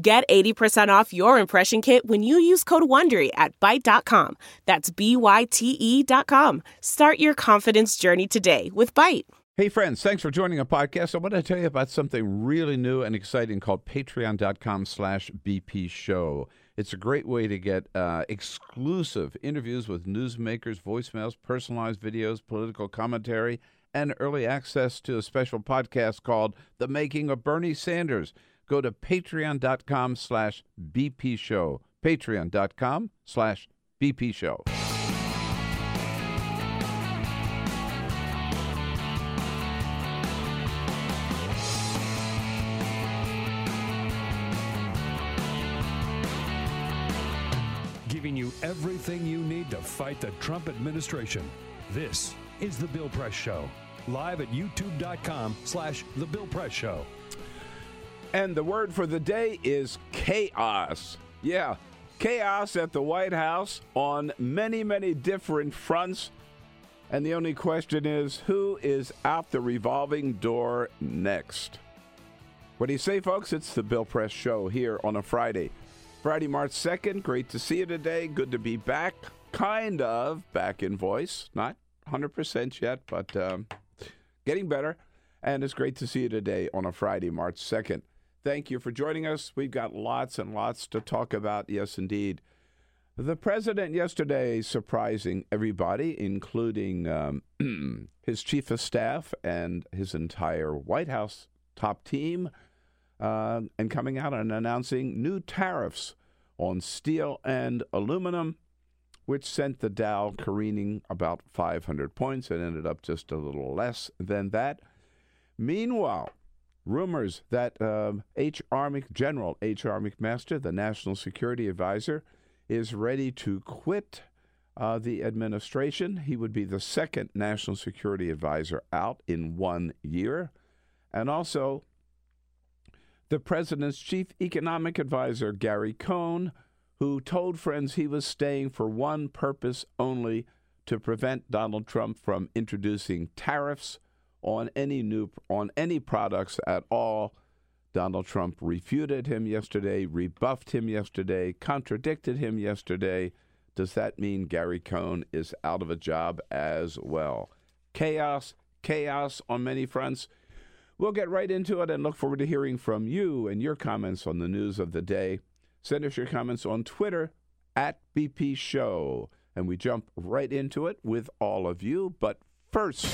Get 80% off your impression kit when you use code WONDERY at Byte.com. That's B-Y-T-E dot com. Start your confidence journey today with Byte. Hey, friends, thanks for joining our podcast. I want to tell you about something really new and exciting called patreon.com slash BP show. It's a great way to get uh, exclusive interviews with newsmakers, voicemails, personalized videos, political commentary, and early access to a special podcast called The Making of Bernie Sanders go to patreon.com slash bp show patreon.com slash bp show Giving you everything you need to fight the Trump administration. This is The Bill Press Show. Live at youtube.com slash The Bill Press Show. And the word for the day is chaos. Yeah, chaos at the White House on many, many different fronts. And the only question is who is out the revolving door next? What do you say, folks? It's the Bill Press Show here on a Friday. Friday, March 2nd. Great to see you today. Good to be back. Kind of back in voice. Not 100% yet, but um, getting better. And it's great to see you today on a Friday, March 2nd. Thank you for joining us. We've got lots and lots to talk about. Yes, indeed. The president yesterday surprising everybody, including um, his chief of staff and his entire White House top team, uh, and coming out and announcing new tariffs on steel and aluminum, which sent the Dow careening about 500 points. It ended up just a little less than that. Meanwhile, rumors that um, H.R. Mc, General H.R. McMaster, the National Security Advisor, is ready to quit uh, the administration. He would be the second National Security Advisor out in one year. And also, the president's chief economic advisor, Gary Cohn, who told friends he was staying for one purpose only to prevent Donald Trump from introducing tariffs on any new on any products at all. Donald Trump refuted him yesterday, rebuffed him yesterday, contradicted him yesterday. Does that mean Gary Cohn is out of a job as well? Chaos, chaos on many fronts. We'll get right into it and look forward to hearing from you and your comments on the news of the day. Send us your comments on Twitter at BP Show. And we jump right into it with all of you. But first,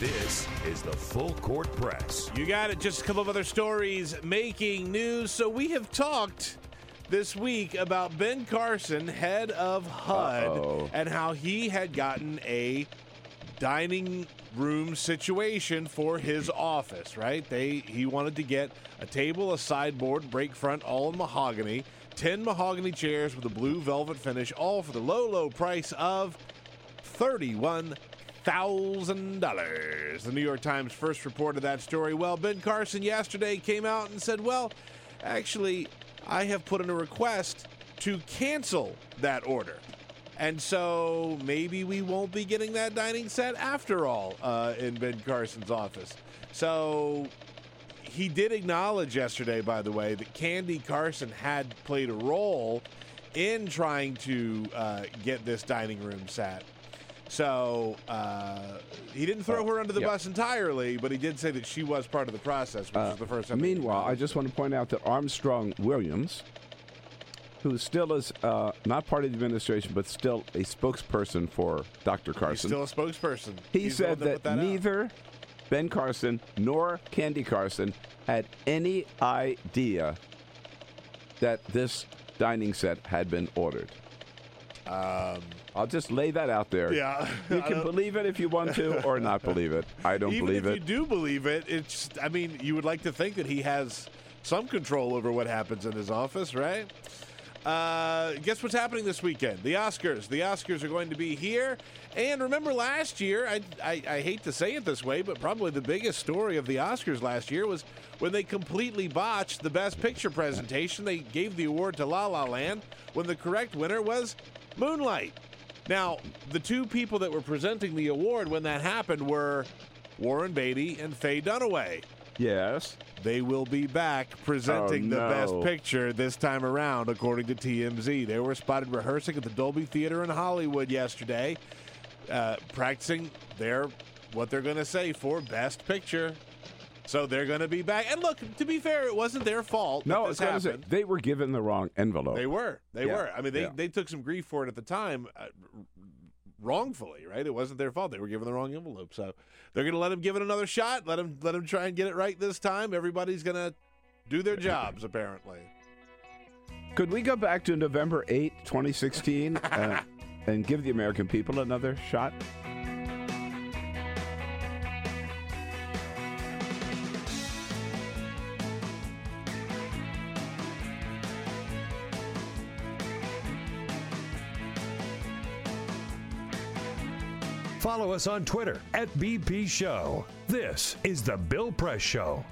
This is the Full Court Press. You got it. Just a couple of other stories making news. So we have talked this week about Ben Carson, head of HUD, Uh-oh. and how he had gotten a dining room situation for his office, right? They he wanted to get a table, a sideboard, break front, all in mahogany, 10 mahogany chairs with a blue velvet finish, all for the low, low price of 31 thousand dollars. The New York Times first reported that story. Well, Ben Carson yesterday came out and said, "Well, actually, I have put in a request to cancel that order." And so maybe we won't be getting that dining set after all uh, in Ben Carson's office. So he did acknowledge yesterday, by the way, that Candy Carson had played a role in trying to uh, get this dining room set. So uh, he didn't throw her under the yeah. bus entirely, but he did say that she was part of the process, which was the first time. Meanwhile, I just want to point out that Armstrong Williams, who still is uh, not part of the administration, but still a spokesperson for Dr. He's Carson, still a spokesperson. he He's said that, out. neither Ben Carson nor Candy Carson had any idea that this dining set had been ordered. Um, I'll just lay that out there. yeah, You can believe it if you want to, or not believe it. I don't Even believe if it. you do believe it, it's. I mean, you would like to think that he has some control over what happens in his office, right? Uh, guess what's happening this weekend? The Oscars. The Oscars are going to be here. And remember last year, I, I, I, hate to say it this way, but probably the biggest story of the Oscars last year was when they completely botched the Best Picture presentation. They gave the award to La La Land when the correct winner was Moonlight. Now, the two people that were presenting the award when that happened were Warren Beatty and Faye Dunaway. Yes. They will be back presenting oh, no. no. Best Picture this time around, according to TMZ. They were spotted rehearsing at the Dolby Theater in Hollywood yesterday, uh, practicing their what they're going to say for Best Picture. So they're going to be back. And look, to be fair, it wasn't their fault. No, this it's happened. They were given the wrong envelope. They were. They Yeah. were. I mean, they, Yeah. they took some grief for it at the time, uh, wrongfully, right? It wasn't their fault. They were given the wrong envelope. So they're going to let them give it another shot. Let them let them try and get it right this time. Everybody's going to do their jobs, apparently. Could we go back to November 8, 2016, uh, and give the American people another shot? Follow us on Twitter at BP Show. This is The Bill Press Show.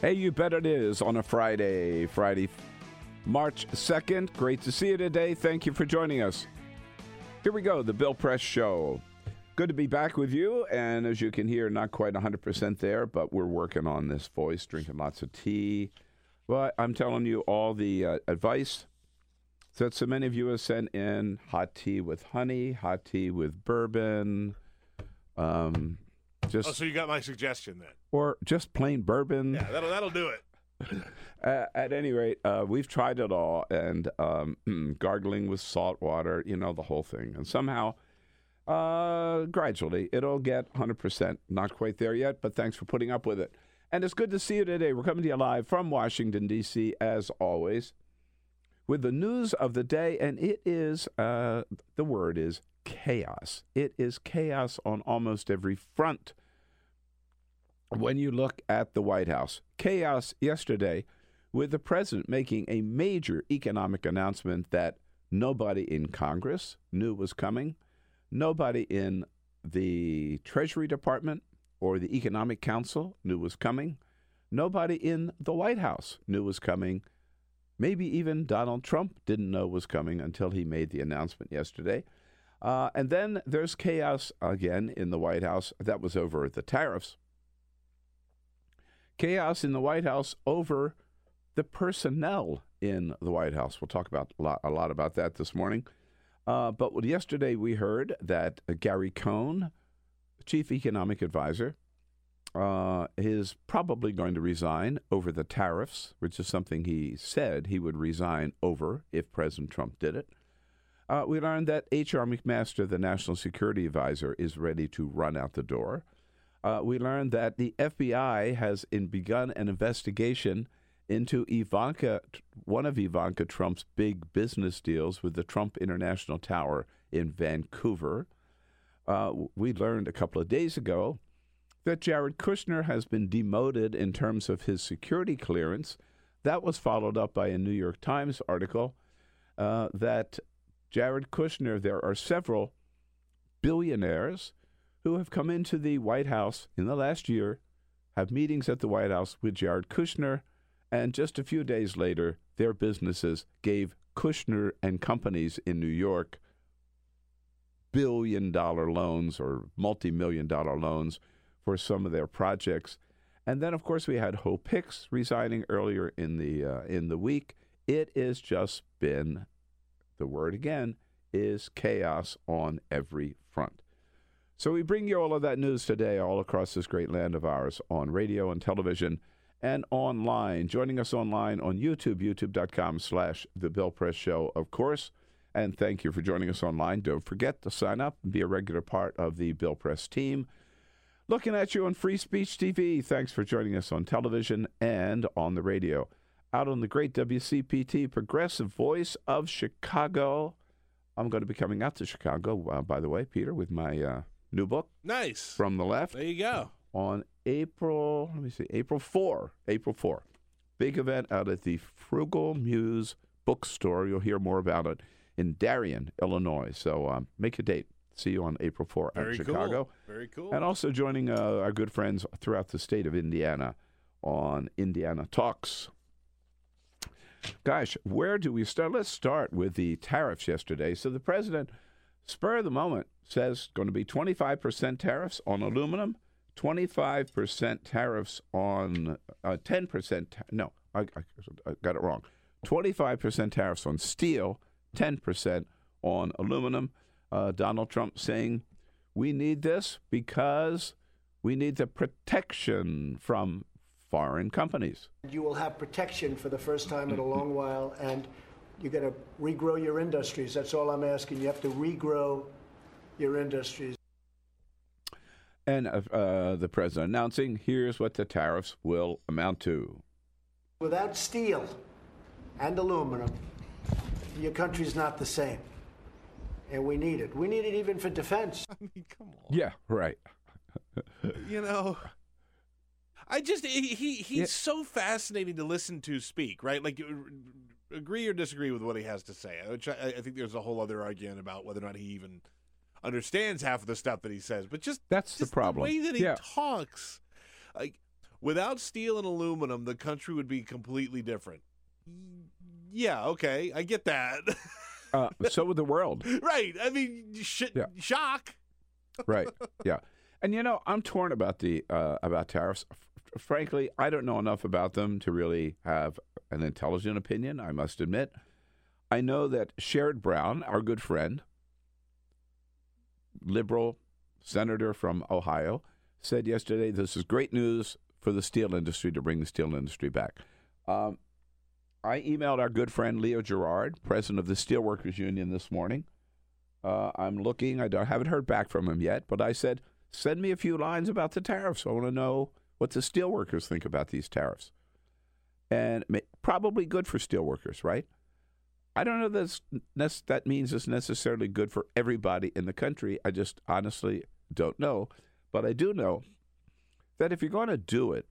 Hey, you bet it is on a Friday, Friday, March 2nd. Great to see you today. Thank you for joining us. Here we go, the Bill Press Show. Good to be back with you. And as you can hear, not quite 100% there, but we're working on this voice, drinking lots of tea. Well, I'm telling you all the uh, advice that so many of you have sent in hot tea with honey, hot tea with bourbon, um, just Oh, so you got my suggestion then? or just plain bourbon. Yeah, that'll that'll do it. Uh, at any rate, uh, we've tried it all, and um, gargling with salt water, you know, the whole thing. And somehow, uh, gradually, it'll get 100%. Not quite there yet, but thanks for putting up with it. And it's good to see you today. We're coming to you live from Washington, D.C., as always, with the news of the day. And it is, uh, the word is chaos. It is chaos on almost every front when you look at the White House. Chaos yesterday with the president making a major economic announcement that nobody in Congress knew was coming, nobody in the Treasury Department or the Economic Council knew was coming, nobody in the White House knew was coming. Maybe even Donald Trump didn't know was coming until he made the announcement yesterday. Uh, and then there's chaos again in the White House. That was over the tariffs chaos in the White House over the personnel in the White House. We'll talk about a lot, a lot about that this morning. Uh, but yesterday we heard that Gary Cohn, chief economic advisor, uh, is probably going to resign over the tariffs, which is something he said he would resign over if President Trump did it. Uh, we learned that H.R. McMaster, the national security advisor, is ready to run out the door. Uh, we learned that the FBI has in begun an investigation into Ivanka, one of Ivanka Trump's big business deals with the Trump International Tower in Vancouver. Uh, we learned a couple of days ago that Jared Kushner has been demoted in terms of his security clearance. That was followed up by a New York Times article uh, that Jared Kushner, there are several billionaires who have come into the White House in the last year, have meetings at the White House with Jared Kushner, and just a few days later, their businesses gave Kushner and companies in New York billion dollar loans or multi million dollar loans for some of their projects. And then, of course, we had Hope Hicks resigning earlier in the uh, in the week. It has just been the word again is chaos on every front. So we bring you all of that news today, all across this great land of ours, on radio and television and online. Joining us online on YouTube, youtube.com slash The Bill Press Show, of course. And thank you for joining us online. Don't forget to sign up and be a regular part of the Bill Press team. Looking at you on Free Speech TV. Thanks for joining us on television and on the radio. Out on the great WCPT, Progressive Voice of Chicago. I'm going to be coming out to Chicago, uh, by the way, Peter, with my uh, new book, Nice. From the Left there you go. on April, let me see, April 4, April 4. Big event out at the Frugal Muse bookstore. You'll hear more about it in Darien, Illinois. So um, make a date. See you on April 4 at Chicago. cool. Very cool. And also joining uh, our good friends throughout the state of Indiana on Indiana Talks. Gosh, where do we start? Let's start with the tariffs yesterday. So the president, spur of the moment, says going to be 25% tariffs on aluminum, 25% tariffs on uh, 10%. no, I, I, I got it wrong. 25% tariffs on steel, 10% on aluminum. Uh, Donald Trump saying we need this because we need the protection from foreign companies. You will have protection for the first time in a long while, and you're going to regrow your industries. That's all I'm asking. You have to regrow your industries. And uh, uh, the president announcing here's what the tariffs will amount to. Without steel and aluminum, your country's not the same. And we need it. We need it even for defense. I mean, come on. Yeah, right. You know, I just he, he he's Yeah. so fascinating to listen to speak, right? Like agree or disagree with what he has to say. Which I, I think there's a whole other argument about whether or not he even understands half of the stuff that he says. But just That's the just problem. way that he Yeah. talks, like without steel and aluminum, the country would be completely different. Yeah, okay, I get that. Uh, so would the world. right. I mean, sh- Yeah. shock. right. Yeah. And you know, I'm torn about the uh, about tariffs. F- frankly, I don't know enough about them to really have an intelligent opinion. I must admit. I know that Sherrod Brown, our good friend, liberal senator from Ohio, said yesterday, "This is great news for the steel industry to bring the steel industry back." Um, I emailed our good friend Leo Gerard, president of the Steelworkers Union, this morning. Uh, I'm looking. I, I haven't heard back from him yet, but I said, send me a few lines about the tariffs. I want to know what the steelworkers think about these tariffs. And probably good for steelworkers, right? I don't know that that means it's necessarily good for everybody in the country. I just honestly don't know. But I do know that if you're going to do it,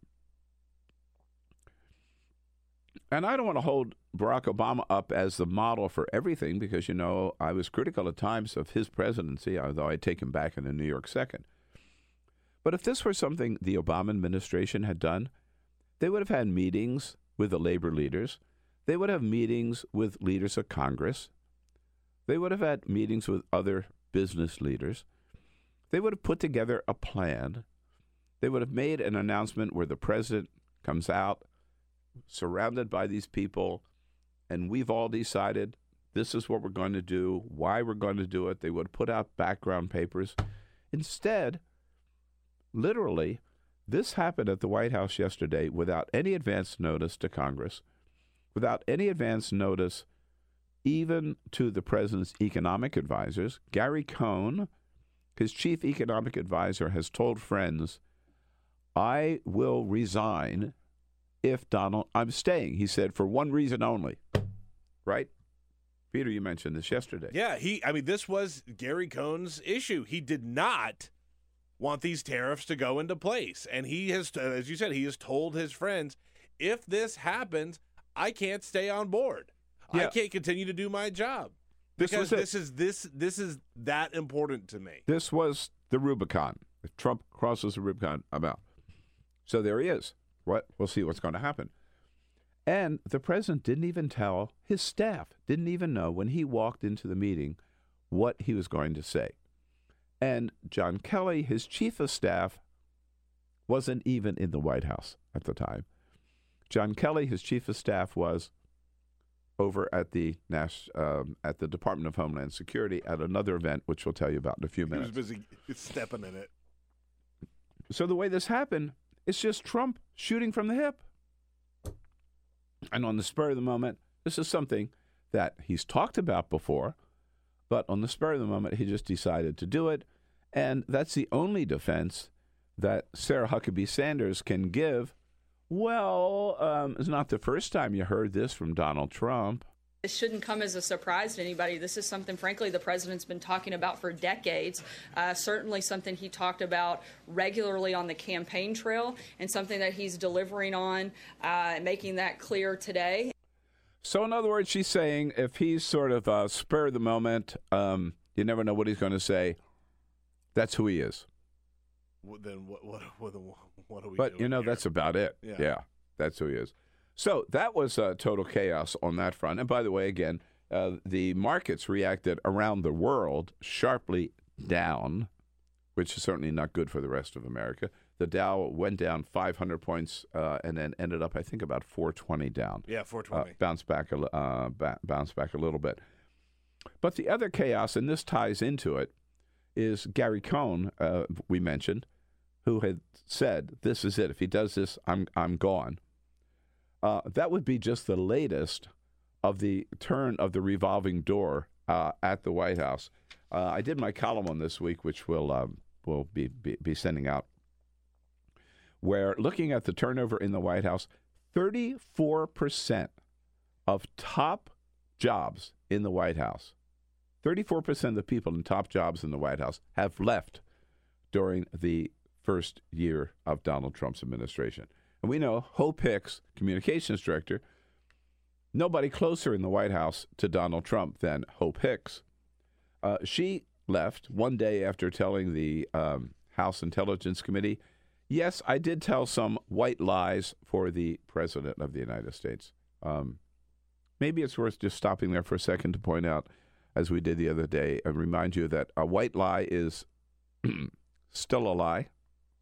and I don't want to hold Barack Obama up as the model for everything because, you know, I was critical at times of his presidency, although I take him back in the New York second. But if this were something the Obama administration had done, they would have had meetings with the labor leaders. They would have meetings with leaders of Congress. They would have had meetings with other business leaders. They would have put together a plan. They would have made an announcement where the president comes out surrounded by these people, and we've all decided this is what we're going to do, why we're going to do it. They would put out background papers. Instead, literally, this happened at the White House yesterday without any advance notice to Congress, without any advance notice even to the president's economic advisors. Gary Cohn, his chief economic advisor, has told friends, I will resign if Donald, I'm staying, he said, for one reason only. Right? Peter, you mentioned this yesterday. Yeah, he. I mean, this was Gary Cohn's issue. He did not want these tariffs to go into place, and he has, as you said, he has told his friends, if this happens, I can't stay on board. I can't continue to do my job This because this is this this is that important to me. This was the Rubicon. If Trump crosses the Rubicon, I'm out. So there he is. What? We'll see what's going to happen. And the president didn't even tell his staff, didn't even know when he walked into the meeting what he was going to say. And John Kelly, his chief of staff, wasn't even in the White House at the time. John Kelly, his chief of staff, was over at the Nas- um, at the Department of Homeland Security at another event, which we'll tell you about in a few minutes. He was busy stepping in it. So the way this happened, it's just Trump shooting from the hip. And on the spur of the moment, this is something that he's talked about before, but on the spur of the moment, he just decided to do it. And that's the only defense that Sarah Huckabee Sanders can give. Well, um, it's not the first time you heard this from Donald Trump. This shouldn't come as a surprise to anybody. This is something, frankly, the president's been talking about for decades. Uh, certainly something he talked about regularly on the campaign trail, and something that he's delivering on, uh, making that clear today. So, in other words, she's saying if he's sort of uh, spur of the moment, um, you never know what he's going to say. That's who he is. Well, Then what? What? What, what are we? But doing you know, here? that's about it. Yeah. that's who he is. So that was uh, total chaos on that front. And by the way, again, uh, the markets reacted around the world sharply down, which is certainly not good for the rest of America. The Dow went down 500 points uh, and then ended up, I think, about 420 down. yeah, Uh, 420. bounced back a uh, ba- bounced back a little bit. But the other chaos, and this ties into it, is Gary Cohn. Uh, we mentioned, who had said, "This is it. If he does this, I'm I'm gone." Uh, that would be just the latest of the turn of the revolving door uh, at the White House. Uh, I did my column on this week, which we'll um, will be, be be sending out where looking at the turnover in the White House, 34% of top jobs in the White House, 34% of the people in top jobs in the White House have left during the first year of Donald Trump's administration. And we know Hope Hicks, communications director, nobody closer in the White House to Donald Trump than Hope Hicks. Uh, she left one day after telling the um, House Intelligence Committee, yes, I did tell some white lies for the President of the United States. Um, maybe it's worth just stopping there for a second to point out, as we did the other day, and remind you that a white lie is still a lie.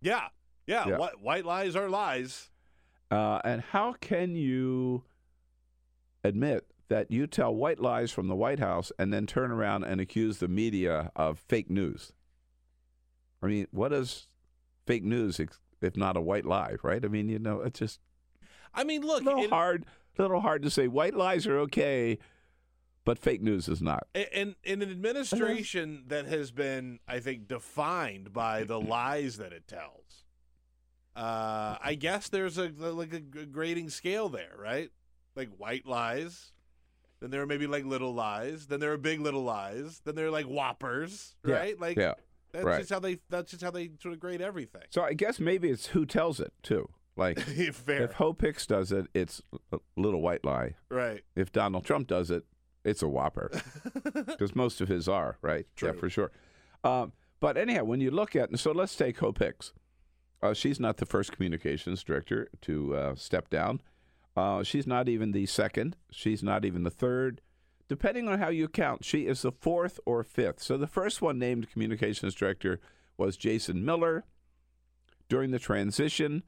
yeah, yeah. Yeah. White, white lies are lies. Uh, and how can you admit that you tell white lies from the White House and then turn around and accuse the media of fake news? I mean, what is fake news if not a white lie, right? I mean, you know, it's just I mean, a look, little in, hard, little hard to say white lies are okay, but fake news is not. And, in an administration that has been, I think, defined by the lies that it tells. Uh, I guess there's a like a grading scale there, right? Like white lies, then there are maybe like little lies, then there are big little lies, then there are like whoppers, Yeah, right? Like yeah, that's right. just how they that's just how they sort of grade everything. So I guess maybe it's who tells it too. Like if Hope Hicks does it, it's a little white lie. right? If Donald Trump does it, it's a whopper. Because most of his are, right? Yeah, for sure. Um, but anyhow, when you look at, so let's take Hope Hicks. Uh, she's not the first communications director to uh, step down. Uh, she's not even the second. She's not even the third. Depending on how you count, she is the fourth or fifth. So the first one named communications director was Jason Miller. During the transition,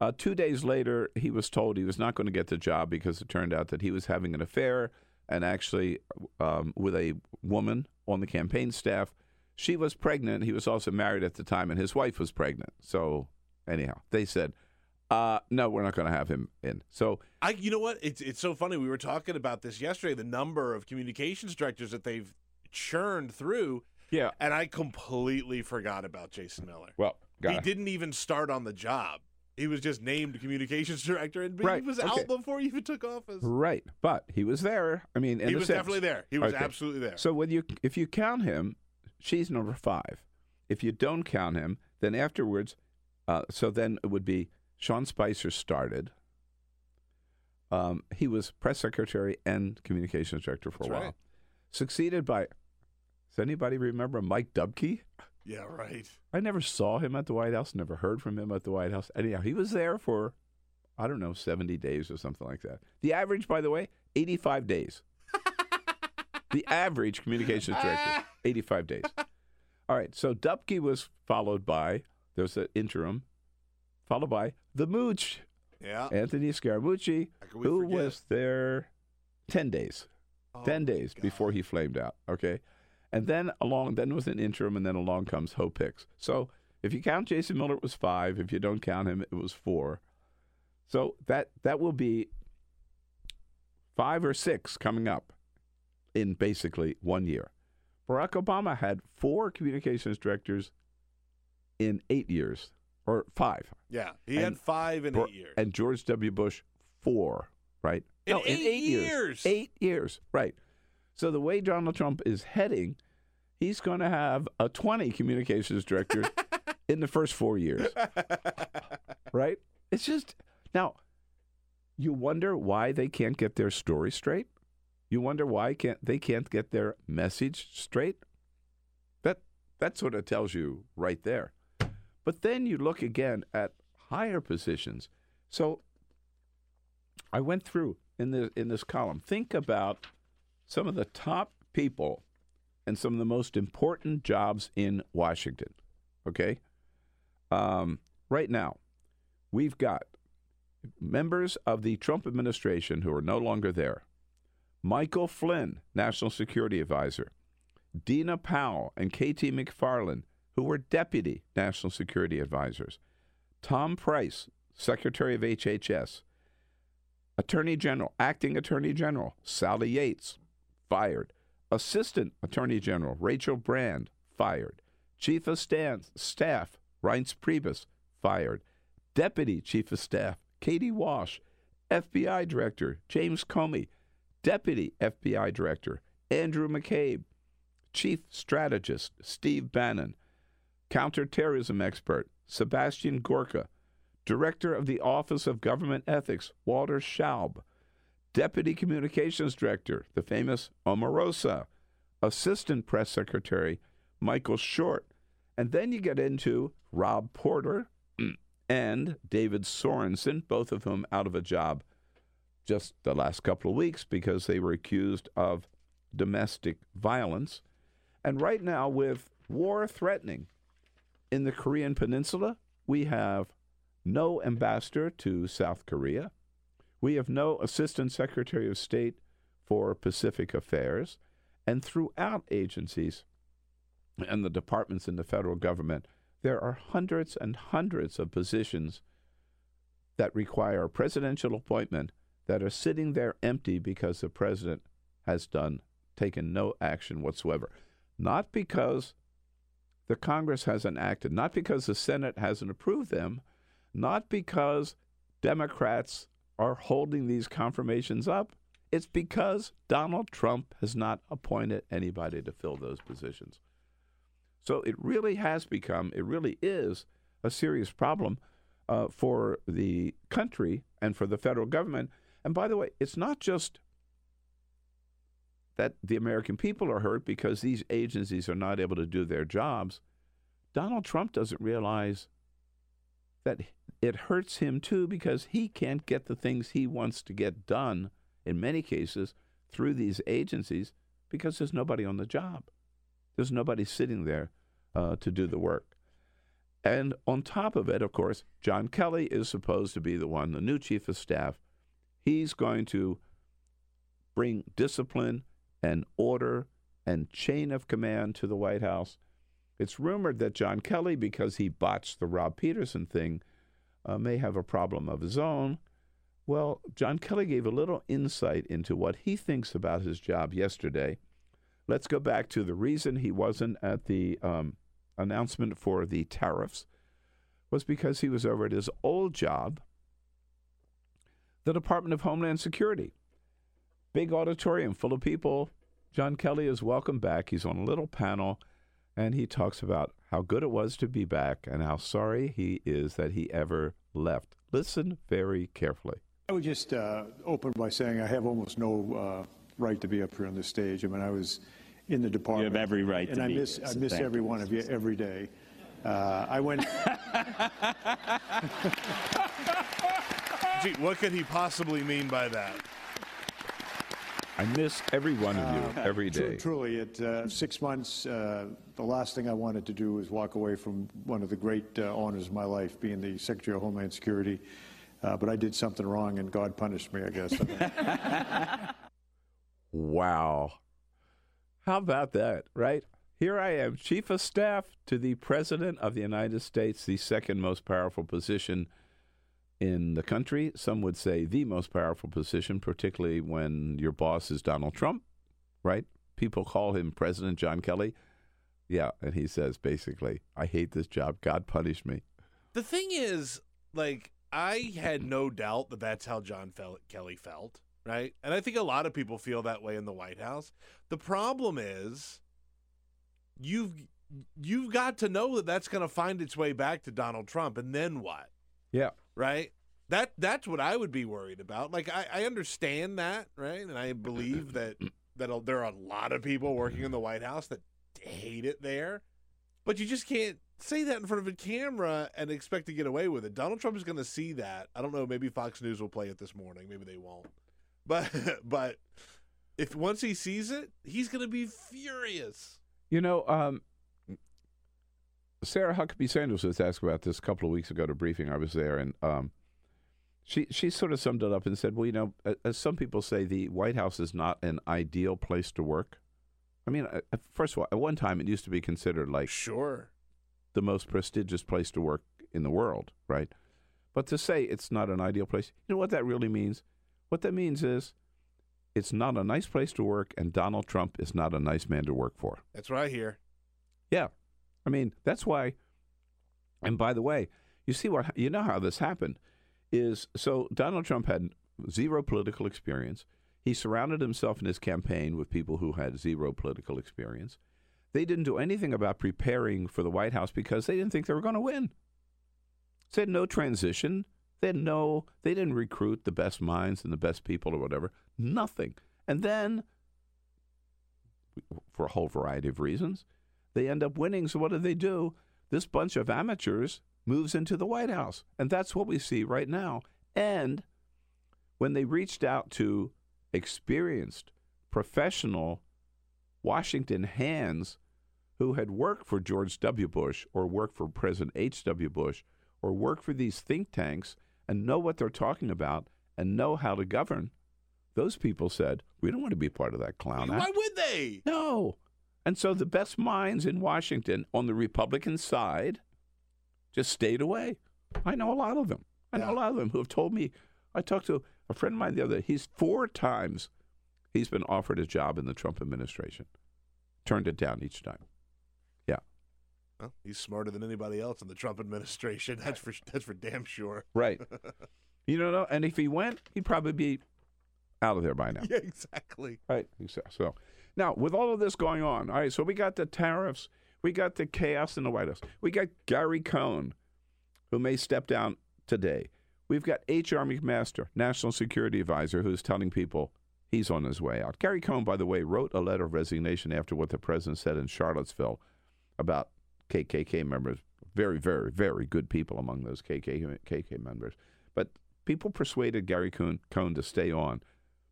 uh, two days later, he was told he was not going to get the job because it turned out that he was having an affair and actually um, with a woman on the campaign staff. She was pregnant. He was also married at the time, and his wife was pregnant. So, anyhow, they said, uh, no, we're not going to have him in. So, I, you know what? It's it's so funny. We were talking about this yesterday. The number of communications directors that they've churned through, yeah. and I completely forgot about Jason Miller. Well, got he didn't even start on the job. He was just named communications director, and he was okay. out before he even took office. Right, but he was there. I mean, he was sense. definitely there. He was Okay. absolutely there. So when you if you count him, she's number five. If you don't count him, then afterwards, uh, so then it would be Sean Spicer started. Um, he was press secretary and communications director for That's a while. right. Succeeded by, does anybody remember Mike Dubke? yeah, right. I never saw him at the White House, never heard from him at the White House. Anyhow, he was there for, I don't know, 70 days or something like that. The average, by the way, 85 days. the average communications director, 85 days. All right, so Dubke was followed by, there's an interim, followed by the Mooch, Yeah. Anthony Scaramucci, How could we who forget? was there 10 days. Oh, 10 days God. before he flamed out. Okay. And then along, then was an interim, and then along comes Hope Hicks. So if you count Jason Miller, it was five. If you don't count him, it was four. So that that will be five or six coming up in basically one year. Barack Obama had four communications directors in eight years, or five. Yeah, he And had five in Bur- eight years. And George W. Bush, four, right? In no, eight in eight years. Eight years, right. So the way Donald Trump is heading, he's going to have a 20 communications director in the first four years. right? It's just now you wonder why they can't get their story straight. You wonder why can't they can't get their message straight. That that sort of tells you right there. But then you look again at higher positions. So I went through in the in this column. Think about some of the top people and some of the most important jobs in Washington. Okay, um, right now we've got members of the Trump administration who are no longer there. Michael Flynn, National Security Advisor, Dina Powell and KT McFarland, who were deputy National Security Advisors, Tom Price, Secretary of HHS, Attorney General, Acting Attorney General Sally Yates, fired. Assistant Attorney General Rachel Brand, fired. Chief of Staff, Staff Reince Priebus, fired. Deputy Chief of Staff Katie Walsh, FBI Director James Comey, Deputy FBI Director Andrew McCabe, Chief Strategist Steve Bannon, Counterterrorism Expert Sebastian Gorka, Director of the Office of Government Ethics Walter Shaub, Deputy Communications Director, the famous Omarosa, Assistant Press Secretary Michael Short, and then you get into Rob Porter and David Sorensen, both of whom out of a job just the last couple of weeks because they were accused of domestic violence. And right now, with war threatening in the Korean Peninsula, we have no ambassador to South Korea. We have no assistant secretary of state for Pacific affairs. And throughout agencies and the departments in the federal government, there are hundreds and hundreds of positions that require a presidential appointment that are sitting there empty because the president has done taken no action whatsoever. Not because the Congress hasn't acted, not because the Senate hasn't approved them, not because Democrats are holding these confirmations up. It's because Donald Trump has not appointed anybody to fill those positions. So it really has become, it really is a serious problem uh, for the country and for the federal government. And by the way, it's not just that the American people are hurt because these agencies are not able to do their jobs. Donald Trump doesn't realize that it hurts him too because he can't get the things he wants to get done in many cases through these agencies because there's nobody on the job. There's nobody sitting there uh, to do the work. And on top of it, of course, John Kelly is supposed to be the one, the new chief of staff. He's going to bring discipline and order and chain of command to the White House. It's rumored that John Kelly, because he botched the Rob Peterson thing, uh, may have a problem of his own. Well, John Kelly gave a little insight into what he thinks about his job yesterday. Let's go back to the reason he wasn't at the um, announcement for the tariffs was because he was over at his old job, the Department of Homeland Security. Big auditorium full of people. John Kelly is welcome back. He's on a little panel and he talks about how good it was to be back and how sorry he is that he ever left. Listen very carefully. I would just uh, open by saying I have almost no uh, right to be up here on this stage. I mean, I was in the department. You have every right and to I be miss, here, I miss thank every you, one of you every day. Uh, I went. Gee, what could he possibly mean by that? I miss every one of you every Tru- day. Truly, at uh, six months, uh, the last thing I wanted to do was walk away from one of the great uh, honors of my life, being the Secretary of Homeland Security. Uh, but I did something wrong, and God punished me, I guess. Wow. How about that, right? Here I am, Chief of Staff to the President of the United States, the second most powerful position in the country. Some would say the most powerful position, particularly when your boss is Donald Trump, right? People call him President John Kelly. Yeah, and he says basically, I hate this job. God punish me. The thing is, like, I had no doubt that that's how John fel- Kelly felt, right? And I think a lot of people feel that way in the White House. The problem is you've you've got to know that that's going to find its way back to Donald Trump and then what? Yeah. Right? That that's what I would be worried about. Like I, I understand that, right? And I believe that that there are a lot of people working in the White House that hate it there. But you just can't say that in front of a camera and expect to get away with it. Donald Trump is going to see that. I don't know. Maybe Fox News will play it this morning. Maybe they won't. But but if once he sees it, he's going to be furious. You know, um, Sarah Huckabee Sanders was asked about this a couple of weeks ago at a briefing. I was there, and um, she she sort of summed it up and said, "Well, you know, as some people say, the White House is not an ideal place to work. I mean, uh, first of all, at one time it used to be considered like sure the most prestigious place to work in the world, right? But to say it's not an ideal place, you know what that really means? What that means is it's not a nice place to work, and Donald Trump is not a nice man to work for. That's what I hear. Yeah, I mean that's why. And by the way, you see what you know how this happened is so Donald Trump had zero political experience. He surrounded himself in his campaign with people who had zero political experience. They didn't do anything about preparing for the White House because they didn't think they were going to win. They had no transition. They had no. They didn't recruit the best minds and the best people or whatever. Nothing. And then, for a whole variety of reasons, they end up winning. So what do they do? This bunch of amateurs moves into the White House. And that's what we see right now. And when they reached out to experienced, professional Washington hands who had worked for George W. Bush or worked for President H.W. Bush or worked for these think tanks and know what they're talking about and know how to govern, those people said, We don't want to be part of that clown act." Why would they? No. And so the best minds in Washington on the Republican side just stayed away. I know a lot of them. I know Yeah. a lot of them who have told me. I talked to a friend of mine the other day. He's four times he's been offered a job in the Trump administration, turned it down each time. Yeah, Well, he's smarter than anybody else in the Trump administration. That's for that's for damn sure. right. you don't know. And if he went, he'd probably be out of there by now. Yeah, exactly. Right. So now, with all of this going on, all right, so we got the tariffs, we got the chaos in the White House, we got Gary Cohn, who may step down today. We've got H.R. McMaster, National Security Advisor, who's telling people he's on his way out. Gary Cohn, by the way, wrote a letter of resignation after what the president said in Charlottesville about KKK members. Very, very, very good people among those KKK members. But people persuaded Gary Cohn, Cohn to stay on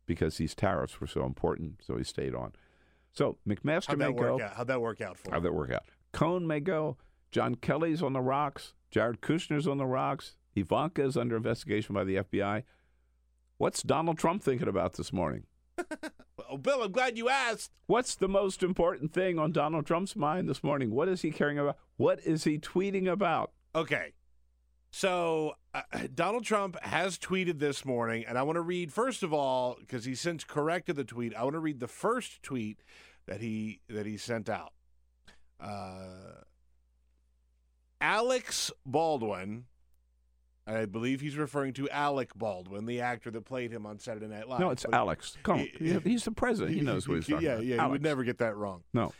because these tariffs were so important, so he stayed on. So McMaster How'd may that go. work out? How'd that work out for How'd that work out? Cohn may go. John Kelly's on the rocks. Jared Kushner's on the rocks. Ivanka is under investigation by the FBI. What's Donald Trump thinking about this morning? Oh, Bill, I'm glad you asked. What's the most important thing on Donald Trump's mind this morning? What is he caring about? What is he tweeting about? Okay. So uh, Donald Trump has tweeted this morning, and I want to read first of all because he since corrected the tweet. I want to read the first tweet that he that he sent out. Uh, Alex Baldwin, I believe he's referring to Alec Baldwin, the actor that played him on Saturday Night Live. No, it's But- Alex. Come on. He- He's the president. He knows who he's talking yeah, about. yeah, he Alex. would never get that wrong. No.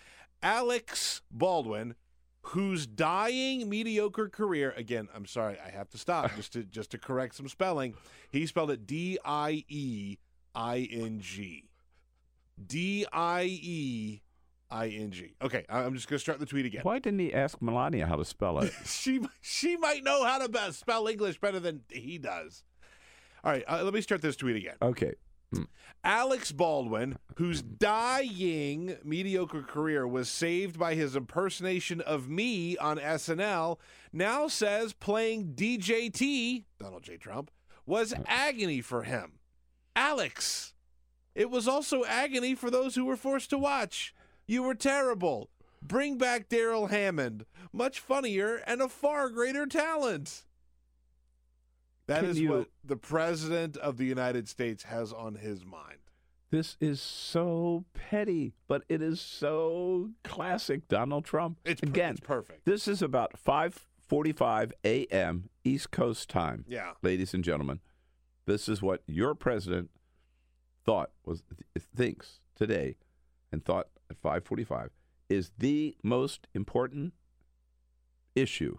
Alex Baldwin, whose dying mediocre career again, I'm sorry, I have to stop just to just to correct some spelling. He spelled it D I E I N G. D I E I N G. Okay, I'm just going to start the tweet again. Why didn't he ask Melania how to spell it? she she might know how to spell English better than he does. All right, uh, let me start this tweet again. Okay. Alex Baldwin, whose dying mediocre career was saved by his impersonation of me on SNL, now says playing DJT, Donald J. Trump, was agony for him. Alex, it was also agony for those who were forced to watch. You were terrible. Bring back Darrell Hammond. Much funnier and a far greater talent. That Can is you- what the president of the United States has on his mind. This is so petty, but it is so classic Donald Trump. It's per- again it's perfect. This is about 5:45 a.m. East Coast time. Yeah. ladies and gentlemen, this is what your president thought was thinks today and thought at 5:45 is the most important issue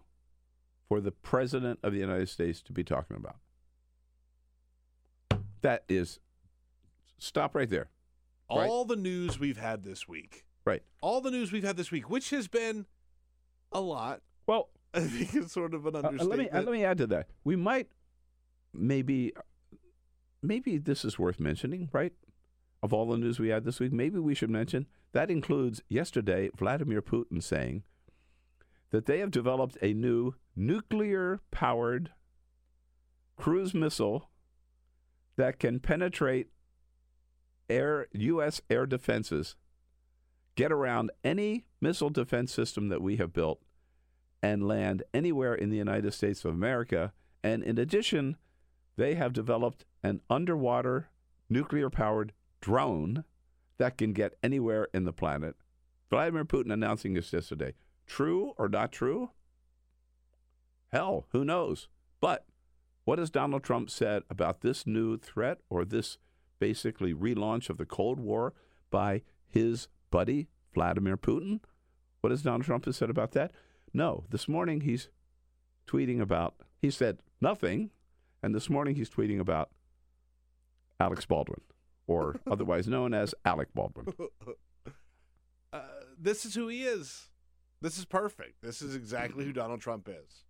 for the president of the United States to be talking about. That is stop right there. Right. All the news we've had this week. Right. All the news we've had this week, which has been a lot. Well, I think it's sort of an uh, understatement. let me uh, let me add to that. We might maybe maybe this is worth mentioning, right? Of all the news we had this week, maybe we should mention that includes yesterday Vladimir Putin saying that they have developed a new nuclear powered cruise missile that can penetrate air US air defenses, get around any missile defense system that we have built and land anywhere in the United States of America. And in addition, they have developed an underwater nuclear powered drone that can get anywhere in the planet. Vladimir Putin announcing this yesterday. True or not true? Hell, who knows? But what has Donald Trump said about this new threat or this basically relaunch of the Cold War by his buddy, Vladimir Putin? What has Donald Trump said about that? No. This morning he's tweeting about, he said nothing, and this morning he's tweeting about Alex Baldwin, or otherwise known as Alec Baldwin. Uh, this is who he is. This is perfect. This is exactly who Donald Trump is.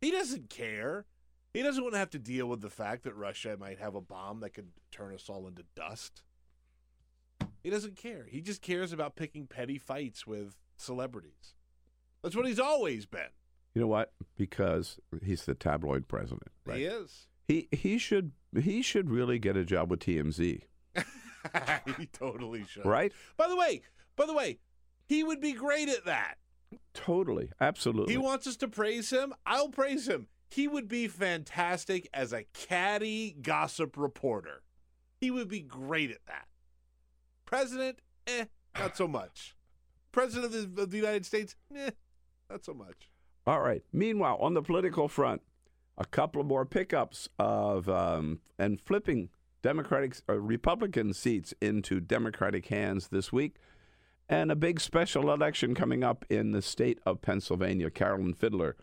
He doesn't care. He doesn't want to have to deal with the fact that Russia might have a bomb that could turn us all into dust. He doesn't care. He just cares about picking petty fights with celebrities. That's what he's always been. You know what? Because he's the tabloid president. Right? He is. He he should he should really get a job with TMZ, he totally should. right? By the way, by the way, he would be great at that. Totally, absolutely. He wants us to praise him. I'll praise him. He would be fantastic as a caddy gossip reporter. He would be great at that. President, eh, not so much. President of the, of the United States, eh, not so much. All right. Meanwhile, on the political front, a couple more pickups of um, and flipping Democratic uh, Republican seats into Democratic hands this week, and a big special election coming up in the state of Pennsylvania. Carolyn Fiddler,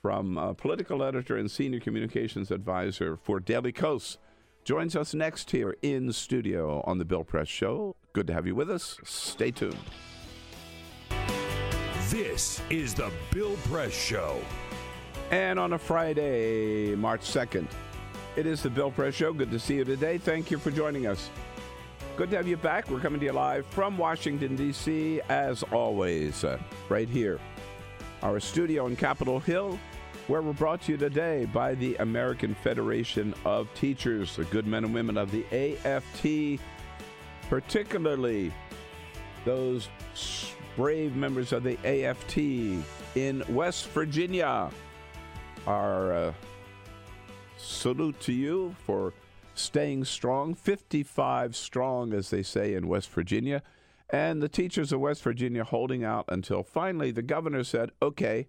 from uh, political editor and senior communications advisor for Daily Kos, joins us next here in studio on the Bill Press Show. Good to have you with us. Stay tuned. This is the Bill Press Show. And on a Friday, March 2nd, it is the Bill Press Show. Good to see you today. Thank you for joining us. Good to have you back. We're coming to you live from Washington, D.C., as always, uh, right here. Our studio in Capitol Hill, where we're brought to you today by the American Federation of Teachers, the good men and women of the AFT, particularly those brave members of the AFT in West Virginia. Our uh, salute to you for staying strong, 55 strong, as they say in West Virginia. And the teachers of West Virginia holding out until finally the governor said, okay,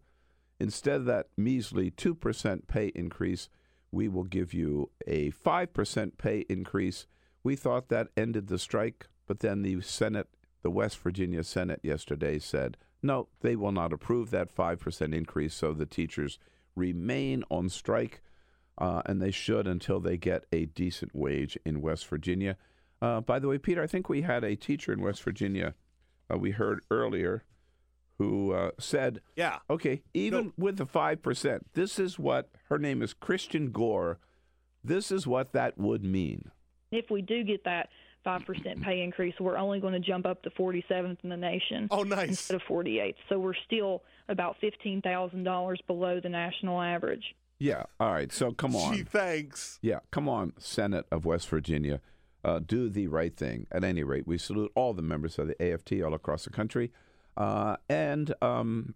instead of that measly 2% pay increase, we will give you a 5% pay increase. We thought that ended the strike, but then the Senate, the West Virginia Senate yesterday said, no, they will not approve that 5% increase, so the teachers remain on strike, uh, and they should until they get a decent wage in West Virginia. Uh, by the way, Peter, I think we had a teacher in West Virginia uh, we heard earlier who uh, said, Yeah. okay, even No. with the 5%, this is what her name is Christian Gore. This is what that would mean. if we do get that 5% pay increase, we're only going to jump up to 47th in the nation Oh, nice. instead of 48th. So we're still about $15,000 below the national average. Yeah. All right. So come on. Gee, thanks. Yeah, come on, Senate of West Virginia. Uh, do the right thing. At any rate, we salute all the members of the AFT all across the country uh, and um,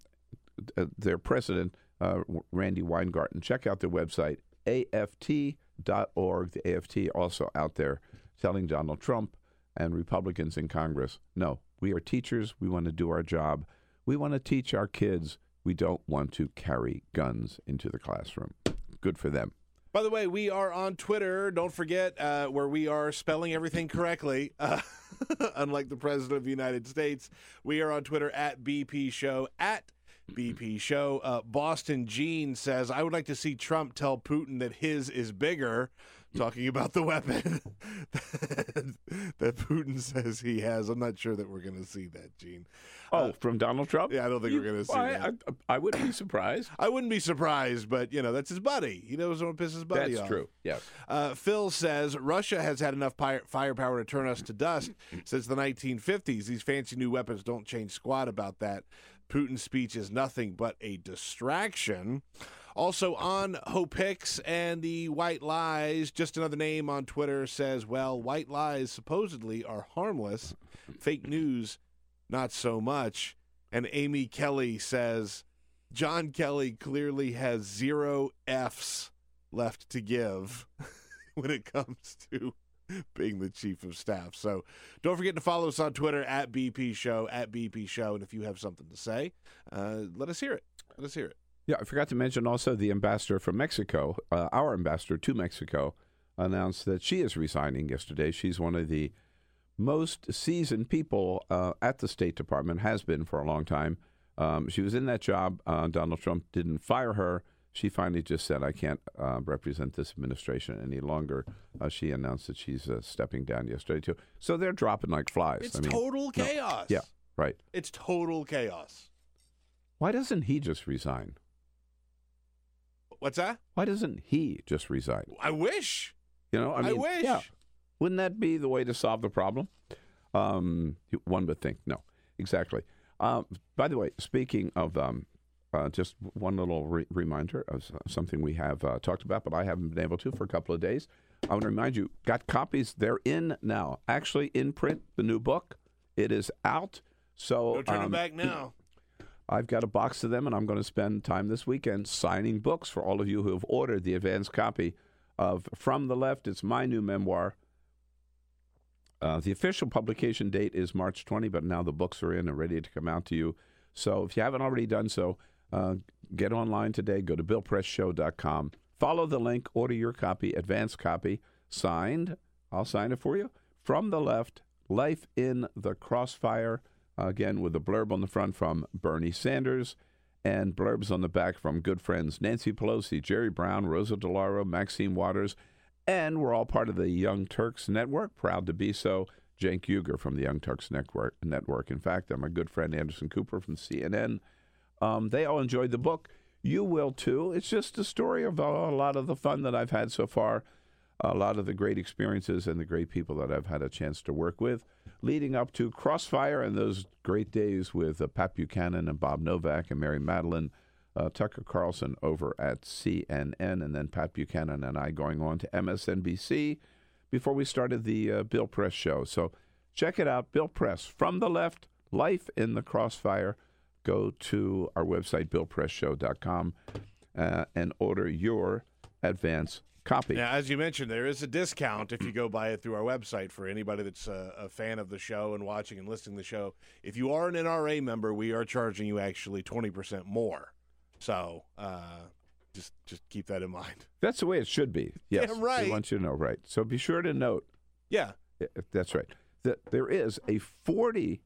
uh, their president, uh, Randi Weingarten. Check out their website, aft.org. The AFT also out there telling Donald Trump and Republicans in Congress no, we are teachers. We want to do our job. We want to teach our kids. We don't want to carry guns into the classroom. Good for them. By the way, we are on Twitter. Don't forget uh, where we are spelling everything correctly. Uh, unlike the President of the United States, we are on Twitter at BP Show, at BP Show. Uh, Boston Gene says, I would like to see Trump tell Putin that his is bigger, talking about the weapon that Putin says he has. I'm not sure that we're going to see that, Gene. Oh, from Donald Trump? Yeah, I don't think You- we're going to see I, that. I, I wouldn't be surprised. I wouldn't be surprised, but, you know, that's his buddy. He knows what piss his buddy off. That's off. true. Yes. Uh, Phil says Russia has had enough firepower to turn us to dust since the 1950s. These fancy new weapons don't change squat about that. Putin's speech is nothing but a distraction. Also on Hicks and the White Lies, just another name on Twitter says, well, white lies supposedly are harmless. Fake news, not so much. And Amy Kelly says, John Kelly clearly has zero F's left to give when it comes to being the chief of staff. So don't forget to follow us on Twitter at BP Show, at BP Show. And if you have something to say, uh, let us hear it. Let us hear it. Yeah, I forgot to mention also the ambassador from Mexico, uh, our ambassador to Mexico, announced that she is resigning yesterday. She's one of the most seasoned people uh, at the State Department, has been for a long time. Um, she was in that job. Uh, Donald Trump didn't fire her. She finally just said, I can't uh, represent this administration any longer. Uh, she announced that she's uh, stepping down yesterday, too. So they're dropping like flies. It's I mean, total no. chaos. Yeah, right. It's total chaos. Why doesn't he just resign? What's that? Why doesn't he just resign? I wish. You know, I I mean, wish. Yeah. Wouldn't that be the way to solve the problem? Um, one would think. No, exactly. Um, by the way, speaking of um, uh, just one little re- reminder of something we have uh, talked about, but I haven't been able to for a couple of days. I want to remind you, got copies. They're in now, actually in print. The new book, it is out. So No turning um, back now. I've got a box of them, and I'm going to spend time this weekend signing books for all of you who have ordered the advanced copy of From the Left. It's my new memoir. Uh, the official publication date is March 20, but now the books are in and ready to come out to you. So if you haven't already done so, uh, get online today. Go to billpressshow.com. Follow the link, order your copy, advanced copy, signed. I'll sign it for you. From the Left, Life in the Crossfire. Again, with a blurb on the front from Bernie Sanders and blurbs on the back from good friends Nancy Pelosi, Jerry Brown, Rosa DeLauro, Maxine Waters, and we're all part of the Young Turks Network. Proud to be so. Cenk Uygur from the Young Turks Network. Network. In fact, I'm a good friend Anderson Cooper from CNN. Um, they all enjoyed the book. You will too. It's just a story of a lot of the fun that I've had so far, a lot of the great experiences and the great people that I've had a chance to work with, leading up to Crossfire and those great days with uh, Pat Buchanan and Bob Novak and Mary Matalin, uh, Tucker Carlson over at CNN, and then Pat Buchanan and I going on to MSNBC before we started the uh, Bill Press show. So check it out, Bill Press from the left, life in the crossfire. Go to our website, billpressshow.com, uh, and order your advance copy. Now, as you mentioned, there is a discount if you go buy it through our website for anybody that's a, a fan of the show and watching and listening to the show. If you are an NRA member, we are charging you actually 20% more. So uh, just just keep that in mind. That's the way it should be. Yes, Damn right. We want you to know, right? So be sure to note. Yeah. That's right. That there is a 40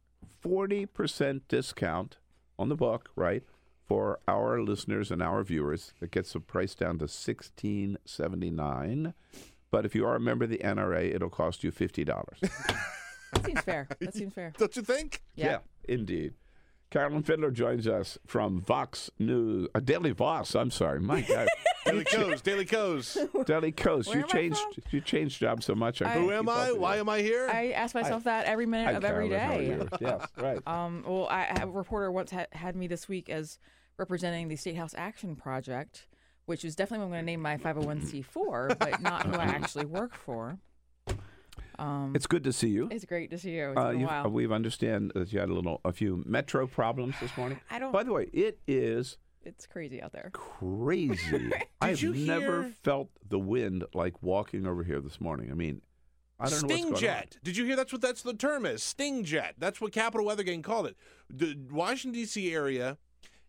percent discount on the book, right, for our listeners and our viewers. It gets the price down to sixteen seventy nine. But if you are a member of the NRA, it'll cost you fifty dollars. That seems fair. That seems fair. Don't you think? Yeah. indeed. Carolyn Fiddler joins us from Vox News, uh, Daily Vox. I'm sorry, my God, Daily Kos, Daily Kos. Daily Kos. Where you changed. from? You changed jobs so much. I I- Who am I? Why am I here? I ask myself that every minute Hi, of every Carolyn. How are day. you? yes, right. Um, well, I, a reporter once had, had me this week as representing the State House Action Project, which is definitely what I'm going to name my 501c4, but not who I actually work for. Um, It's good to see you. it's great to see you. It's Uh, been a while. uh, we've understand that you had a little, a few metro problems this morning. I don't- By the way, it is it's crazy out there. crazy. I've you never hear- felt the wind like walking over here this morning. I mean, I don't know Sting what's going on. jet. Did you hear that's what that's the term is? Sting jet. That's what Capital Weather Gang called it. The Washington D.C. area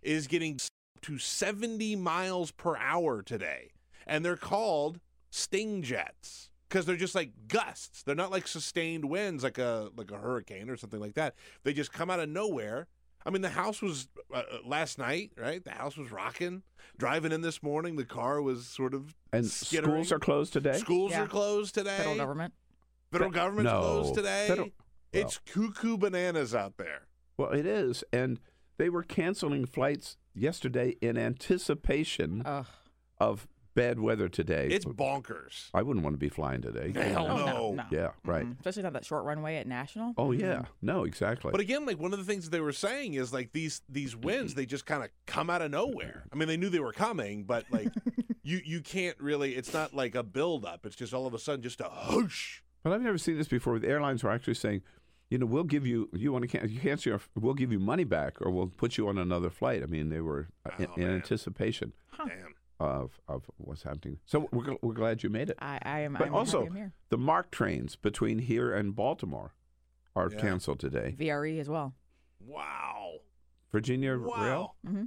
is getting up to 70 miles per hour today. and they're called sting jets because they're just like gusts. They're not like sustained winds like a like a hurricane or something like that. They just come out of nowhere. I mean, the house was uh, uh, last night, right? The house was rocking. Driving in this morning, the car was sort of And skittering. schools are closed today. Schools Yeah. are closed today. Federal government. Federal government's no. closed today. Federal- it's cuckoo bananas out there. Well, it is, and they were canceling flights yesterday in anticipation Ugh. of bad weather today. It's bonkers. I wouldn't want to be flying today. Hell Oh, no. no, no. Yeah, right. Mm, Especially not that short runway at National. Oh yeah, no, exactly. But again, like one of the things they were saying is like these these winds, they just kind of come out of nowhere. I mean, they knew they were coming, but like you you can't really. It's not like a build up. It's just all of a sudden just a whoosh. But I've never seen this before. The airlines were actually saying, you know, we'll give you you want to can you cancel your we'll give you money back or we'll put you on another flight. I mean, they were uh, in, Oh, in anticipation Damn. of of what's happening. So we're we're glad you made it. I, I am. But I'm also, happy I'm here. the MARC trains between here and Baltimore are Yeah. canceled today. VRE as well. Wow. Virginia Wow. Rail. hmm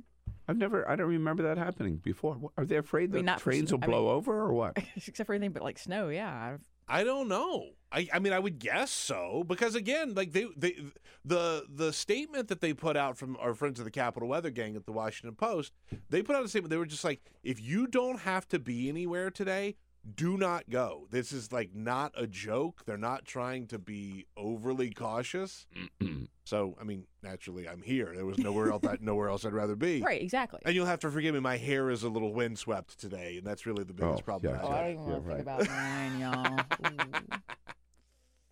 I've never. I don't remember that happening before. Are they afraid I mean, the not for trains sn- will I blow mean- over or what? Except for anything but like snow. Yeah. I've, I don't know. I, I mean, I would guess so because again, like they, they the the statement that they put out from our friends of the Capital Weather Gang at the Washington Post, they put out a statement. They were just like, if you don't have to be anywhere today, do not go. This is like not a joke. They're not trying to be overly cautious. so, I mean, naturally, I'm here. There was nowhere else. nowhere else I'd rather be. right. Exactly. And you'll have to forgive me. My hair is a little windswept today, and that's really the biggest Oh, problem. yeah. I oh, have. I don't even Yeah, want to think right. about mine, y'all.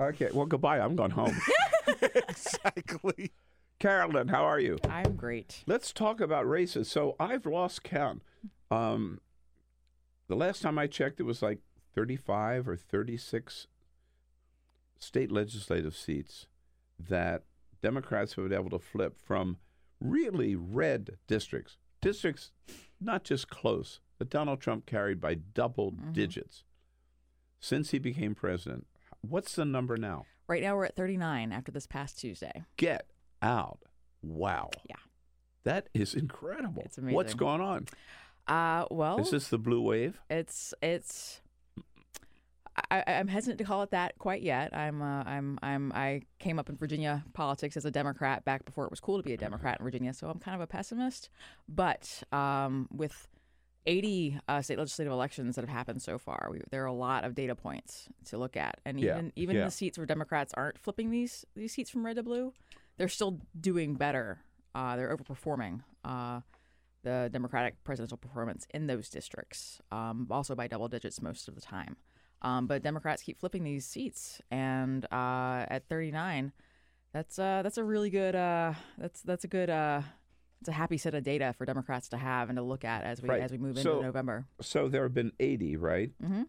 Ooh. Okay. Well, goodbye. I'm going home. exactly. Carolyn, how are you? I'm great. Let's talk about races. So I've lost count. Um, the last time I checked, it was like 35 or 36 state legislative seats that Democrats have been able to flip from really red districts, districts not just close, that Donald Trump carried by double digits since he became president. What's the number now? Right now we're at 39 after this past Tuesday. Get out. Wow. Yeah. That is incredible. It's amazing. What's going on? Uh, well, Is this the blue wave? it's it's. I, I'm hesitant to call it that quite yet. I'm uh, I'm I'm I came up in Virginia politics as a Democrat back before it was cool to be a Democrat in Virginia, so I'm kind of a pessimist. But um, with 80 uh, state legislative elections that have happened so far, we, there are a lot of data points to look at, and Yeah, even even yeah. the seats where Democrats aren't flipping these these seats from red to blue, they're still doing better. Uh, they're overperforming. Uh, the Democratic presidential performance in those districts, um, also by double digits most of the time. Um, but Democrats keep flipping these seats, and uh, at 39, that's uh, that's a really good uh, that's that's a good uh, it's a happy set of data for Democrats to have and to look at as we Right. as we move So- into November. So there have been 80, right? hmm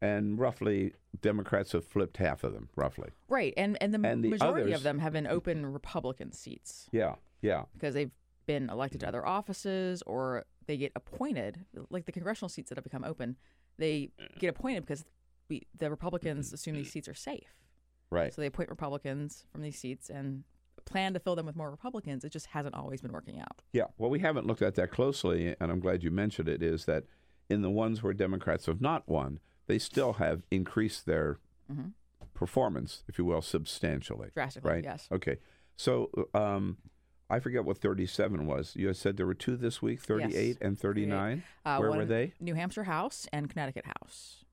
And roughly, Democrats have flipped half of them, roughly. Right, and and the, And the majority others- of them have been open Republican seats Yeah, yeah. because they've been elected to other offices or they get appointed. Like the congressional seats that have become open, they get appointed because we the Republicans assume these seats are safe. Right. So they appoint Republicans from these seats and plan to fill them with more Republicans. It just hasn't always been working out. Yeah. Well, we haven't looked at that closely, and I'm glad you mentioned it, is that in the ones where Democrats have not won, they still have increased their Mhm. performance, if you will, substantially. Drastically, right? yes. Okay. So um, I forget what 37 was. You said there were two this week, 38 and 39. Uh, Where were they? New Hampshire House and Connecticut House.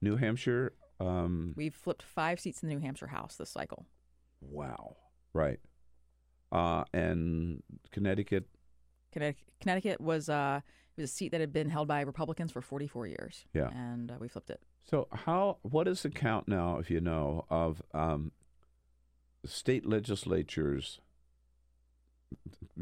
New Hampshire. Um, We've flipped five seats in the New Hampshire House this cycle. wow. Right. Uh, and Connecticut. Connecticut, Connecticut was uh, it was a seat that had been held by Republicans for 44 years. Yeah. and uh, we flipped it. So how? What is the count now, if you know, of um, state legislatures,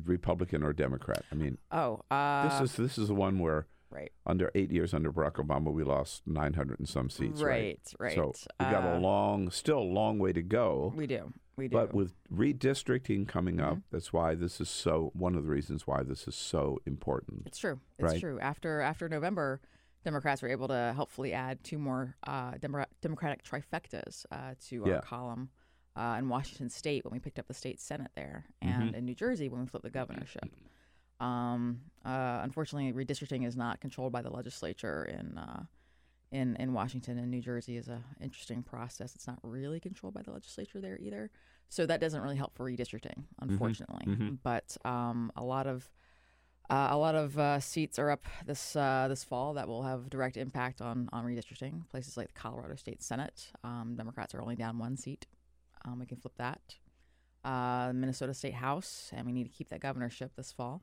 Republican or Democrat? I mean, Oh, uh, this is this is the one where right, under eight years under Barack Obama, we lost nine hundred and some seats. Right. right, right. So we got a Uh, long, still a long way to go. We do, we do. But with redistricting coming up, Mhm. that's why this is so. One of the reasons why this is so important. It's true. It's Right. true. After after November, Democrats were able to helpfully add two more uh, Demo- Democratic trifectas uh, to our Yeah. column uh, in Washington State when we picked up the state senate there, and Mm-hmm. in New Jersey when we flipped the governorship. Um, uh, unfortunately, redistricting is not controlled by the legislature in uh, in in Washington and New Jersey is a interesting process. It's not really controlled by the legislature there either, so that doesn't really help for redistricting, unfortunately. mhm. But um, a lot of uh, a lot of uh, seats are up this uh, this fall that will have direct impact on on redistricting. Places like the Colorado State Senate, um, Democrats are only down one seat. Um, we can flip that. Uh, Minnesota State House, and we need to keep that governorship this fall.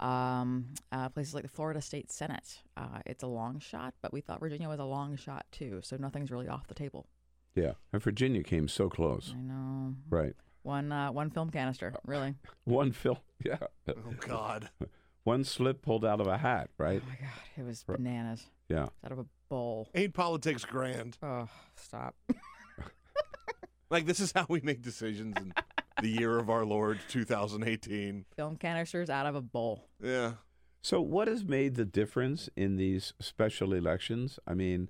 Um, uh, places like the Florida State Senate, uh, it's a long shot, but we thought Virginia was a long shot too, so nothing's really off the table. Yeah. And Virginia came so close. I know. Right. One uh, one film canister, really. One film. Yeah. Oh God. One slip pulled out of a hat, right? Oh my god, it was Right. bananas. Yeah. It's out of a bowl. Ain't politics grand? Oh, stop. Like this is how we make decisions in the year of our Lord 2018. film canisters out of a bowl. Yeah. So, what has made the difference in these special elections? I mean,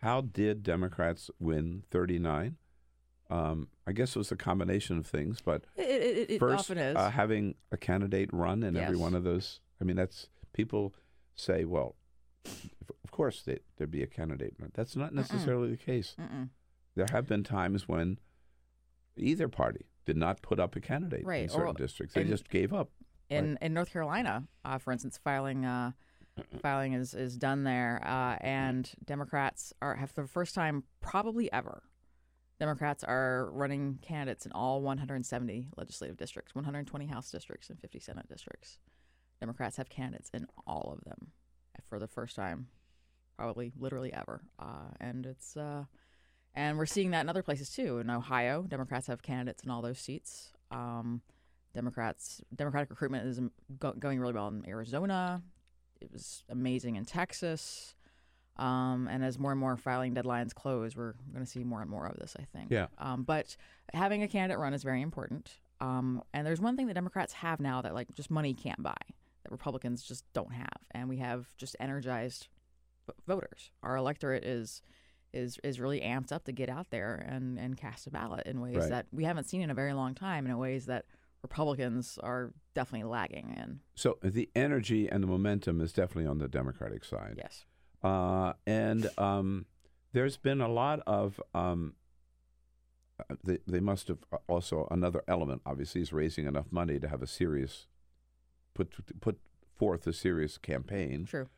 how did Democrats win 39? Um, I guess it was a combination of things, but It, it, it first, often is. Uh, having a candidate run in every one of those. I mean, that's people say, well, of course they, there'd be a candidate run. That's not necessarily the case. Mm-mm. There have been times when either party did not put up a candidate in Right, certain or- districts. They and- just gave up. in in North Carolina, uh, for instance, filing uh, filing is is done there, uh, and Democrats are have for the first time probably ever. Democrats are running candidates in all 170 legislative districts, 120 House districts, and 50 Senate districts. Democrats have candidates in all of them for the first time, probably literally ever, uh, and it's uh, and we're seeing that in other places too. In Ohio, Democrats have candidates in all those seats. Um, Democrats Democratic recruitment is um, go- going really well in Arizona. It was amazing in Texas. Um, and as more and more filing deadlines close, we're going to see more and more of this. I think. Yeah. Um, but having a candidate run is very important. Um, and there's one thing that Democrats have now that like just money can't buy that Republicans just don't have, and we have just energized v- voters. Our electorate is is is really amped up to get out there and and cast a ballot in ways Right. that we haven't seen in a very long time, and in ways that Republicans are definitely lagging in. So the energy and the momentum is definitely on the Democratic side. Yes. Uh, and um, there's been a lot of. Um, they, they must have also another element. Obviously, is raising enough money to have a serious, put put forth a serious campaign. True.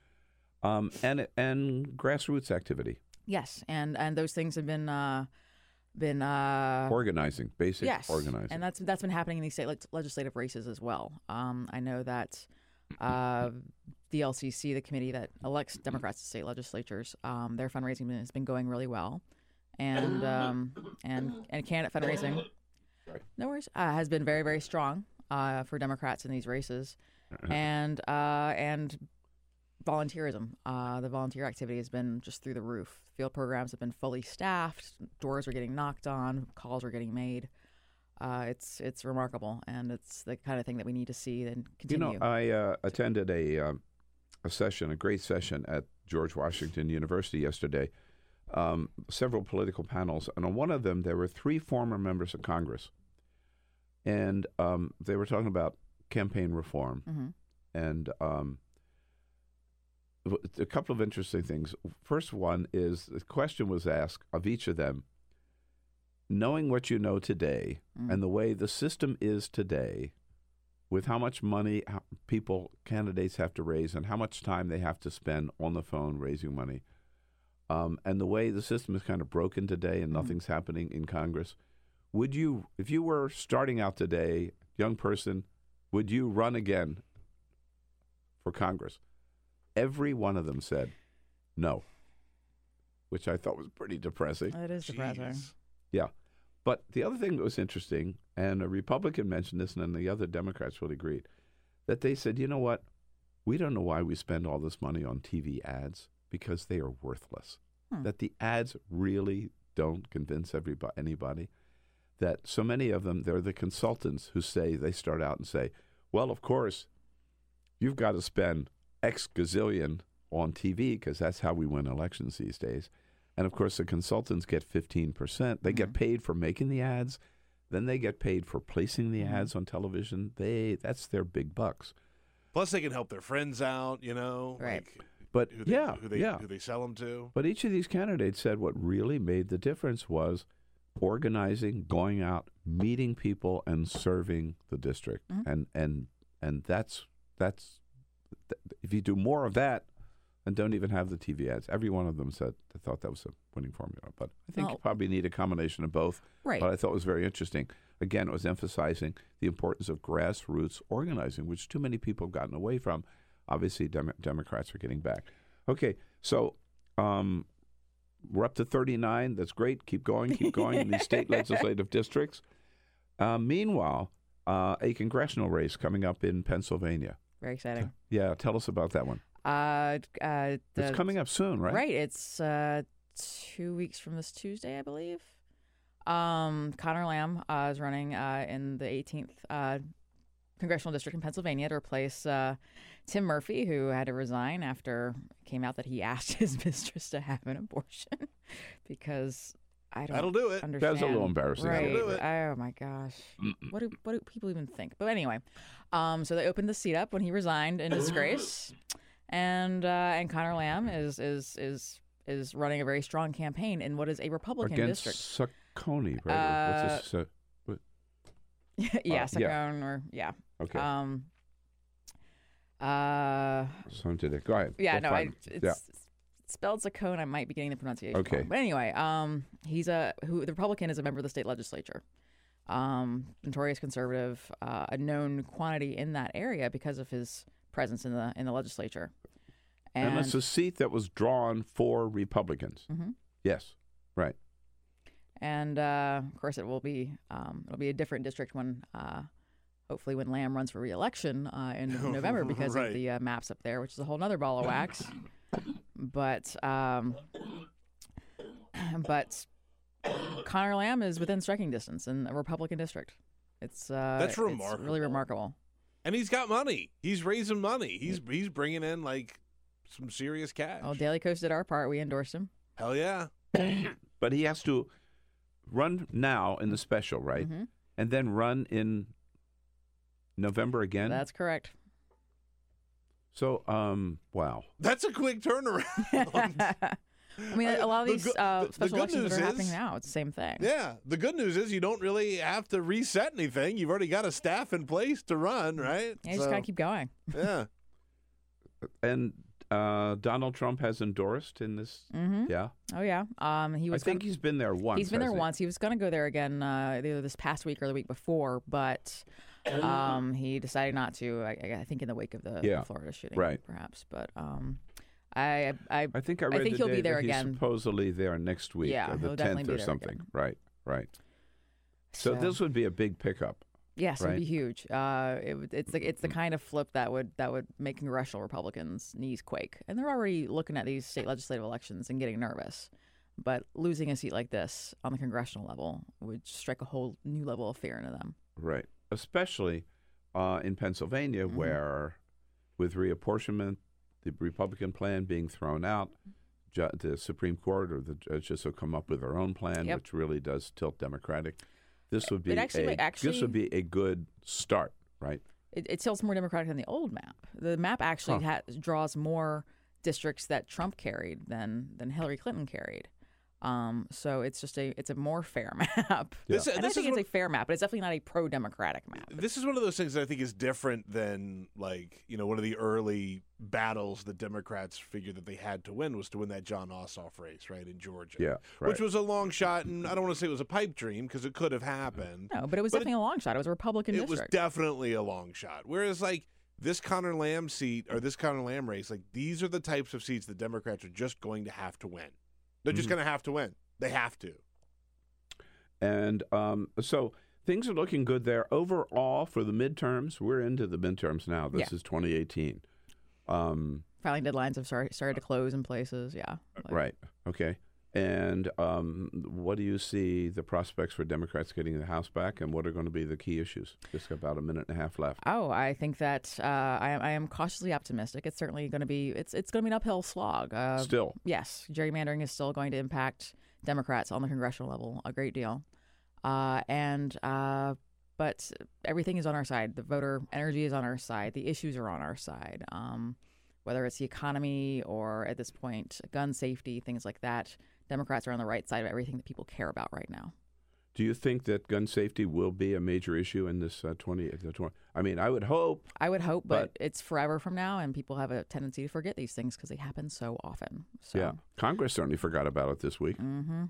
Um, and and grassroots activity, Yes, and and those things have been uh, been uh, organizing, basic yes, organizing. and that's that's been happening in these state leg- legislative races as well. Um, I know that uh, the LCC, the committee that elects Democrats to state legislatures, um, their fundraising has been going really well, and um, and and candidate fundraising, no worries, uh, has been very very strong uh, for Democrats in these races, and uh, and volunteerism. Uh, the volunteer activity has been just through the roof. Field programs have been fully staffed. Doors are getting knocked on. Calls are getting made. Uh, it's it's remarkable, and it's the kind of thing that we need to see and continue. You know, I uh, attended a um, a session, a great session at George Washington University yesterday. Um, several political panels, and on one of them there were three former members of Congress, and um, they were talking about campaign reform, Mhm. and um, a couple of interesting things. First one is the question was asked of each of them. Knowing what you know today Mm. and the way the system is today, with how much money people candidates have to raise and how much time they have to spend on the phone raising money um, and the way the system is kind of broken today and nothing's happening in congress would you if you were starting out today young person would you run again for congress every one of them said no which i thought was pretty depressing That is depressing. Yeah. But the other thing that was interesting, and a Republican mentioned this, and then the other Democrats really agreed, that they said, you know what? We don't know why we spend all this money on TV ads because they are worthless. Hmm. That the ads really don't convince everybody, anybody. That so many of them, they're the consultants who say, they start out and say, well, of course, you've got to spend X gazillion on TV because that's how we win elections these days. And of course, the consultants get 15%. They get paid for making the ads, then they get paid for placing the ads on television. They that's their big bucks. Plus, they can help their friends out. You know, Right. Like But who they, yeah, who they yeah. who they sell them to. But each of these candidates said what really made the difference was organizing, going out, meeting people, and serving the district. Mm-hmm. And and and that's that's th- if you do more of that, and don't even have the TV ads. Every one of them said they thought that was a winning formula. But I think you probably need a combination of both. Right. But I thought it was very interesting. Again, it was emphasizing the importance of grassroots organizing, which too many people have gotten away from. Obviously, Dem- Democrats are getting back. Okay, so um, we're up to 39. That's great. Keep going, keep going in these state legislative districts. Uh, meanwhile, uh, a congressional race coming up in Pennsylvania. Very exciting. Yeah, tell us about that one. Uh, uh, It's coming up soon, right? Right. It's uh, two weeks from this Tuesday, I believe. Um, Conor Lamb uh, is running uh, in the 18th uh, congressional district in Pennsylvania to replace uh, Tim Murphy, who had to resign after it came out that he asked his mistress to have an abortion because I don't That'll do it. understand. That's a little embarrassing. Right. That'll do it. Oh my gosh. What do what do people even think? But anyway, um, so they opened the seat up when he resigned in disgrace, and uh, and Conor Lamb is is is is running a very strong campaign in what is a Republican Against district. Saccone, right? Or What's this? Uh, what- yeah, Uh, yeah. Or yeah. okay. Um. Uh. so did it. Go ahead. Yeah, We'll no, I, it's yeah. Spelled Saccone. I might be getting the pronunciation Okay. wrong. But anyway, um, he's a who the Republican is a member of the state legislature. Um, notorious conservative, uh, a known quantity in that area because of his presence in the in the legislature. And, And, it's a seat that was drawn for Republicans. Mhm. Yes, right. and uh, of course, it will be um, it'll be a different district when. Uh, Hopefully, when Lamb runs for reelection uh, in November, because Right. of the uh, maps up there, which is a whole other ball of wax. But um, but Conor Lamb is within striking distance in a Republican district. It's uh, That's it's really remarkable. remarkable. And he's got money. He's raising money. He's he's bringing in like some serious cash. Oh, Daily Kos did our part. We endorsed him. Hell yeah. But he has to run now in the special, right? Mhm. And then run in November again. That's correct. So, um, wow. That's a quick turnaround. I mean, a lot of The these uh, the- the special good elections that news are happening is- now, it's the same thing. yeah. The good news is you don't really have to reset anything. You've already got a staff in place to run, right? Yeah, you just gotta keep going. yeah. And uh, Donald Trump has endorsed in this. hmm Yeah. Oh yeah. Um, he I think gonna- he's been there once. He's been there he? once. He was going to go there again uh, either this past week or the week before, but um, he decided not to. I, I think in the wake of the, the Florida shooting, right. Perhaps, but um, I, I, I think I I think he'll be there again. Supposedly there next week, Yeah, or the tenth or something. again. Right, right. So, So- this would be a big pickup. yes, it'd be huge. Uh, it, it's the it's the kind of flip that would that would make congressional Republicans' knees quake, and they're already looking at these state legislative elections and getting nervous. But losing a seat like this on the congressional level would strike a whole new level of fear into them. Right. Especially uh, in Pennsylvania, Mm-hmm. where with reapportionment, the Republican plan being thrown out, ju- the Supreme Court or the judges will come up with their own plan, Yep. which really does tilt Democratic. This would be actually- a, actually- this would be a good start, right? it, it tilts more Democratic than the old map. The map actually Huh. ha- draws more districts that Trump carried than than Hillary Clinton carried. Um, so it's just a it's a more fair map. This- and I think is it's what- a fair map, but it's definitely not a pro-democratic map. This is one of those things that I think is different than like, you know, one of the early battles the Democrats figured that they had to win was to win that Jon Ossoff race, right, in Georgia. Yeah, right. Which was a long shot and I don't want to say it was a pipe dream because it could have happened. No, but it was But it- definitely a long shot. It was a Republican it was definitely a long shot. Whereas like this Conor Lamb seat or this Conor Lamb race, like these are the types of seats the Democrats are just going to have to win. They're just Mhm. going to have to win. They have to. And um, so things are looking good there. Overall, for the midterms, we're into the midterms now. This Yeah. is 2018. Um, Filing deadlines have started, started to close in places. Yeah. Like- right. Okay. And um, what do you see the prospects for Democrats getting the House back, and what are going to be the key issues? Just about a minute and a half left. Oh, I think that uh, I, am- I am cautiously optimistic. It's certainly going to be it's it's going to be an uphill slog. Uh, Still, yes, gerrymandering is still going to impact Democrats on the congressional level a great deal, uh, and uh, but everything is on our side. The voter energy is on our side. The issues are on our side. Um, whether it's the economy or at this point gun safety, things like that, Democrats are on the right side of everything that people care about right now. Do you think that gun safety will be a major issue in this uh, 20, the 20? I mean, I would hope. I would hope, but, But- it's forever from now, and people have a tendency to forget these things because they happen so often. So, Yeah, Congress certainly forgot about it this week. hmm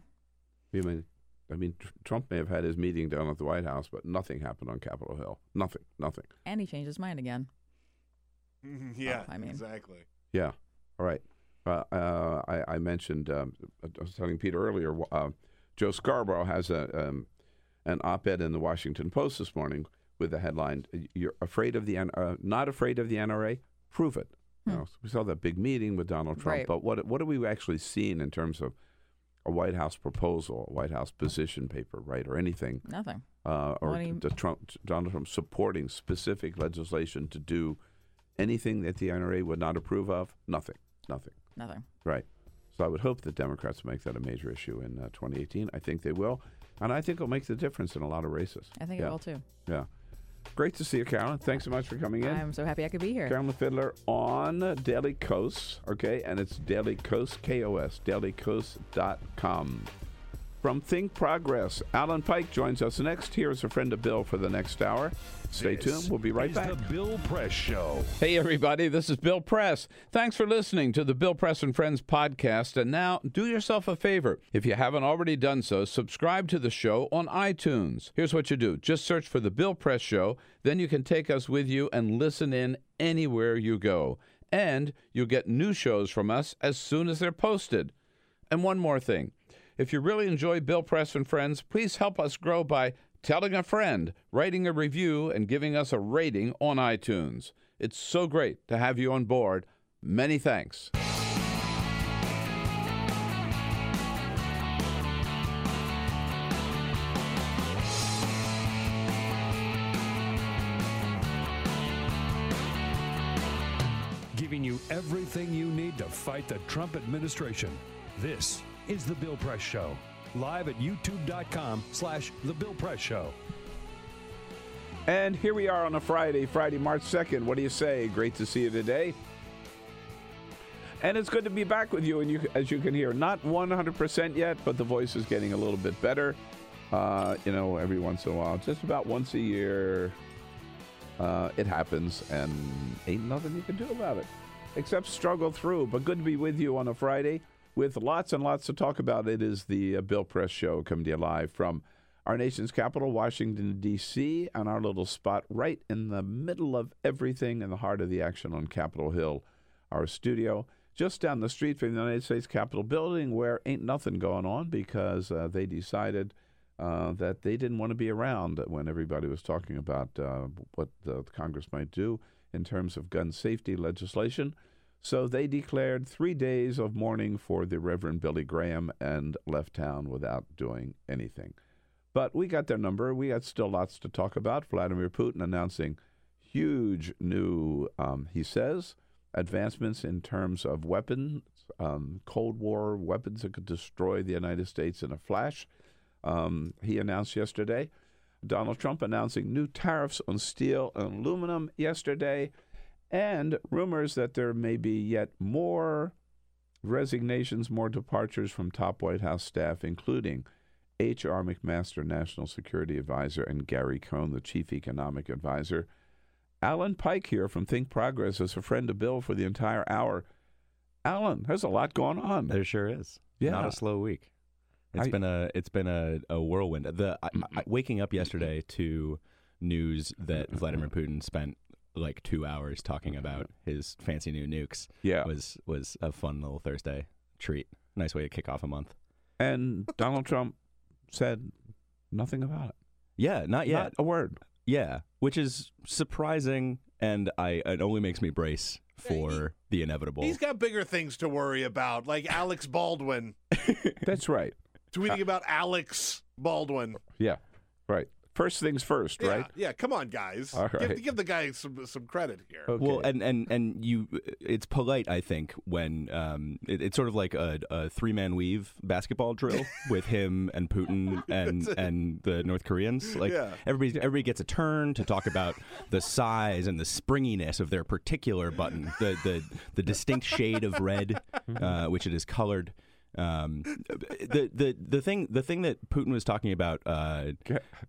I mean, I mean, Tr- Trump may have had his meeting down at the White House, but nothing happened on Capitol Hill. Nothing, nothing. and he changed his mind again. yeah, I mean- exactly. Yeah. All right. Uh, uh, I, I mentioned, um, I was telling Peter earlier, uh, Joe Scarborough has a um, an op-ed in the Washington Post this morning with the headline: "You're afraid of the N- uh, not afraid of the NRA? Prove it." You know, we saw that big meeting with Donald Trump, Right. but what what are we actually seeing in terms of a White House proposal, a White House position paper, right, or anything? Nothing. uh, or he- the Trump, Donald Trump supporting specific legislation to do anything that the NRA would not approve of? Nothing. Nothing. Nothing. Right. So I would hope that Democrats make that a major issue in uh, 2018. I think they will. And I think it'll make the difference in a lot of races. I think yeah. it will too. Yeah. Great to see you, Carolyn. Thanks so much for coming in. I'm so happy I could be here. Carolyn Fiddler on Daily Kos, okay? And it's Daily Kos, K-O-S, dailykos.com. From Think Progress, Alan Pyke joins us next. Here's a friend of Bill for the next hour. Stay This tuned. We'll be right is back. The Bill Press Show. Hey, everybody, this is Bill Press. Thanks for listening to the Bill Press and Friends podcast. And now, do yourself a favor. If you haven't already done so, subscribe to the show on iTunes. Here's what you do just search for the Bill Press Show, then you can take us with you and listen in anywhere you go. And you'll get new shows from us as soon as they're posted. And one more thing. If you really enjoy Bill Press and Friends, please help us grow by telling a friend, writing a review, and giving us a rating on iTunes. It's so great to have you on board. Many thanks. Giving you everything you need to fight the Trump administration. This is The Bill Press Show. Live at youtube.com slash The Bill Press Show. And here we are on a Friday, Friday, March 2nd. What do you say? Great to see you today. And it's good to be back with you. And you, as you can hear, not 100% yet, but the voice is getting a little bit better. Uh, you know, every once in a while, just about once a year, uh, it happens, and ain't nothing you can do about it except struggle through. But good to be with you on a Friday with lots and lots to talk about. It is the uh, Bill Press Show coming to you live from our nation's capital, Washington, D.C., and our little spot right in the middle of everything in the heart of the action on Capitol Hill, our studio. Just down the street from the United States Capitol building, where ain't nothing going on because uh, they decided uh, that they didn't want to be around when everybody was talking about uh, what the Congress might do in terms of gun safety legislation. So they declared three days of mourning for the Reverend Billy Graham and left town without doing anything. But we got their number. We had still lots to talk about. Vladimir Putin announcing huge new, um, he says, advancements in terms of weapons, um, Cold War weapons that could destroy the United States in a flash. Um, he announced yesterday. Donald Trump announcing new tariffs on steel and aluminum yesterday, and rumors that there may be yet more resignations, more departures from top White House staff, including H.R. McMaster, National Security Advisor, and Gary Cohn, the Chief Economic Advisor. Alan Pyke here from Think Progress is a friend of Bill for the entire hour. Alan, there's a lot going on. There sure is. Yeah. Not a slow week. It's I- been a it's been a, a whirlwind. The I, I, waking up yesterday to news that mm-hmm. Vladimir Putin spent like two hours talking about his fancy new nukes Yeah. was was a fun little Thursday treat. Nice way to kick off a month. And Donald Trump said nothing about it. Yeah, not yet. Not a word. Yeah, which is surprising, and I it only makes me brace for the inevitable. He's got bigger things to worry about, like Alex Baldwin That's right. tweeting uh, about Alex Baldwin. Yeah, right. First things first, Yeah, right? yeah. Come on, guys. All Give, give the guy some some credit here. Okay. Well, and, and and you, it's polite, I think, when um, it, it's sort of like a, a three man weave basketball drill with him and Putin and and the North Koreans. Like Yeah. everybody, everybody gets a turn to talk about the size and the springiness of their particular button, the the the distinct shade of red, uh, which it is colored. Um, the the the thing the thing that Putin was talking about uh,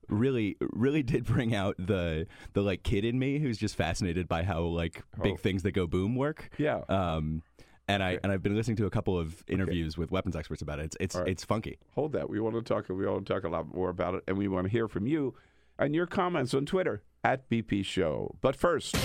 really really did bring out the the like kid in me who's just fascinated by how like big Oh. things that go boom work. Yeah. Um, and I and I've been listening to a couple of interviews with weapons experts about it. It's it's right. it's funky. Hold that. We want to talk. We want to talk a lot more about it, and we want to hear from you and your comments on Twitter at BP Show. But first,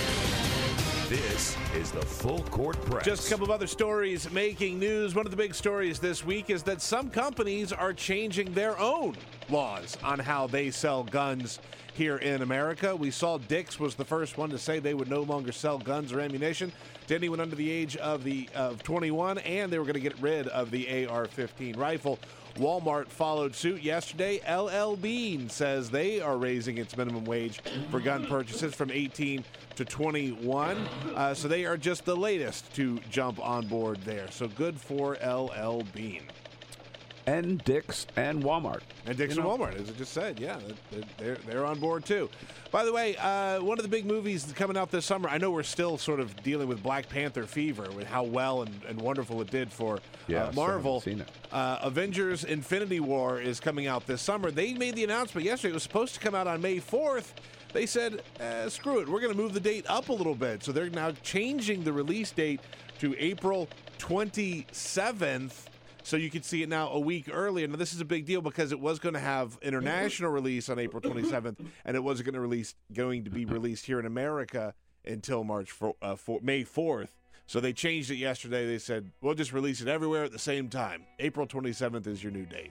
This is the Full Court Press. Just a couple of other stories making news. One of the big stories this week is that some companies are changing their own laws on how they sell guns here in America. We saw Dick's was the first one to say they would no longer sell guns or ammunition to anyone under the age of the of 21, and they were going to get rid of the AR-15 rifle. Walmart followed suit yesterday. LL Bean says they are raising its minimum wage for gun purchases from 18 to 21. Uh, so they are just the latest to jump on board there. So good for LL Bean. And Dick's and Walmart. And Dick's You and Walmart, as I just said, yeah, they're, they're, on board too. By the way, uh, one of the big movies coming out this summer, I know we're still sort of dealing with Black Panther fever, with how well and, and wonderful it did for Yeah, uh, still haven't Marvel. seen it. Uh, Avengers Infinity War is coming out this summer. They made the announcement yesterday. It was supposed to come out on May 4th. They said, eh, screw it, we're going to move the date up a little bit. So they're now changing the release date to April 27th. So you can see it now a week earlier. Now this is a big deal because it was going to have international release on April 27th, and it wasn't going to release going to be released here in America until March fo- uh, for, May 4th. So they changed it yesterday. They said we'll just release it everywhere at the same time. April 27th is your new date.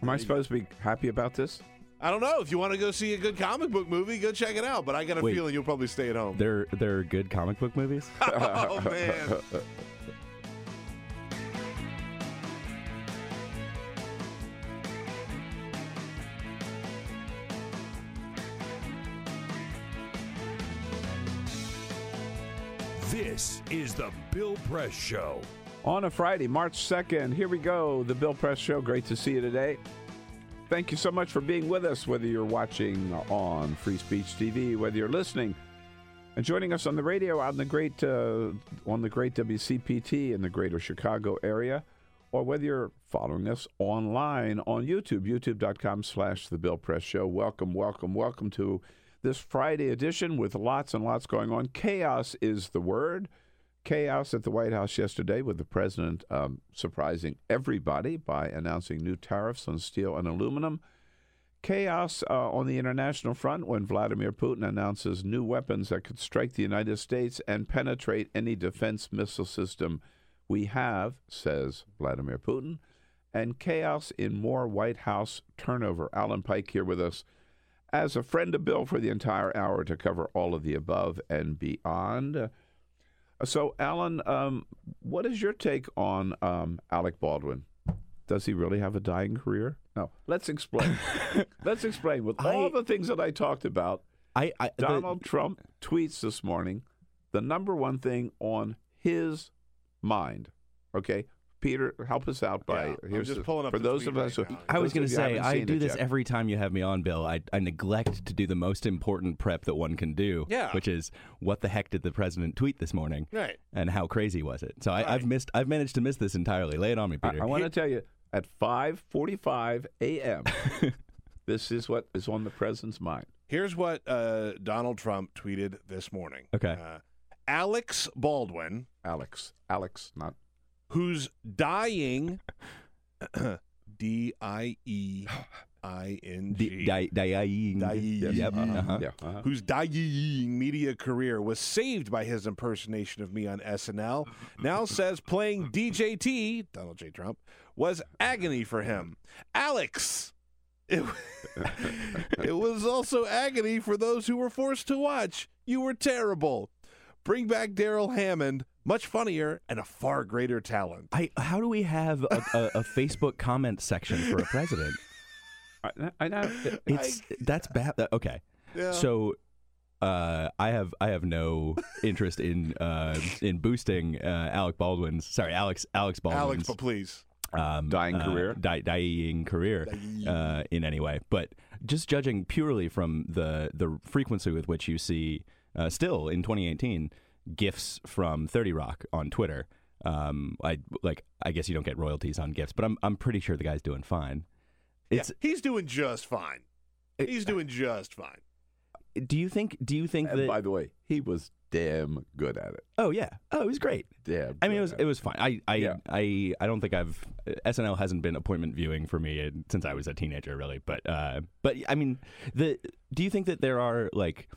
Am I supposed to be happy about this? I don't know if you want to go see a good comic book movie, go check it out. But I got a Wait. feeling you'll probably stay at home. They're they're good comic book movies. oh man. This is the Bill Press Show. On a Friday, March 2nd, here we go. The Bill Press Show. Great to see you today. Thank you so much for being with us, whether you're watching on Free Speech TV, whether you're listening and joining us on the radio on the great uh, on the great WCPT in the greater Chicago area, or whether you're following us online on YouTube, youtube.com slash the Bill Press Show. Welcome, welcome, welcome to this Friday edition with lots and lots going on. Chaos is the word chaos at the White House yesterday with the president um, surprising everybody by announcing new tariffs on steel and aluminum. Chaos uh, on the international front when Vladimir Putin announces new weapons that could strike the United States and penetrate any defense missile system we have, says Vladimir Putin. And chaos in more White House turnover. Alan Pyke here with us as a friend of Bill for the entire hour to cover all of the above and beyond. So, Alan, um, what is your take on um, Alec Baldwin? Does he really have a dying career? No. Let's explain. Let's explain. With all I- the things that I talked about, I, I the- Donald Trump tweets this morning the number one thing on his mind. Okay, Peter, help us out by Yeah, here's just the- pulling up for those of us. right who- I was going to say I do this yet. every time you have me on, Bill. I, I neglect to do the most important prep that one can do, Yeah. which is what the heck did the president tweet this morning, Right. and how crazy was it? So I, Right. I've missed, I've managed to miss this entirely. Lay it on me, I, Peter. I want to tell you at 5:45 a.m. this is what is on the president's mind. Here's what uh, Donald Trump tweeted this morning. Okay. Uh, Alex Baldwin, Alex, Alex, not who's dying, D I E I N G. dying. Dying. Whose dying media career was saved by his impersonation of me on SNL, now says playing DJT, Donald J. Trump, was agony for him. Alex! It, it was also agony for those who were forced to watch. You were terrible. Bring back Darrell Hammond, much funnier and a far greater talent. I, how do we have a, a, a Facebook comment section for a president? I, I know. It's that's bad. Okay, Yeah. so uh, I have I have no interest in uh, in boosting uh, Alec Baldwin's sorry Alex Alex Baldwin's Alex, but please. um, Dying uh, career? di- dying career uh, in any way. But just judging purely from the the frequency with which you see uh, still in 2018 GIFs from 30 Rock on Twitter. Um, I like. I guess you don't get royalties on GIFs, but I'm I'm pretty sure the guy's doing fine. It's. yeah, he's doing just fine. He's doing just fine. Do you think? Do you think And that? by the way, he was damn good at it. oh yeah. Oh, it was great. Damn. I mean, it was it was fine. I I Yeah. I, I don't think I've SNL hasn't been appointment viewing for me since I was a teenager, really. But uh, but I mean, the do you think that there are like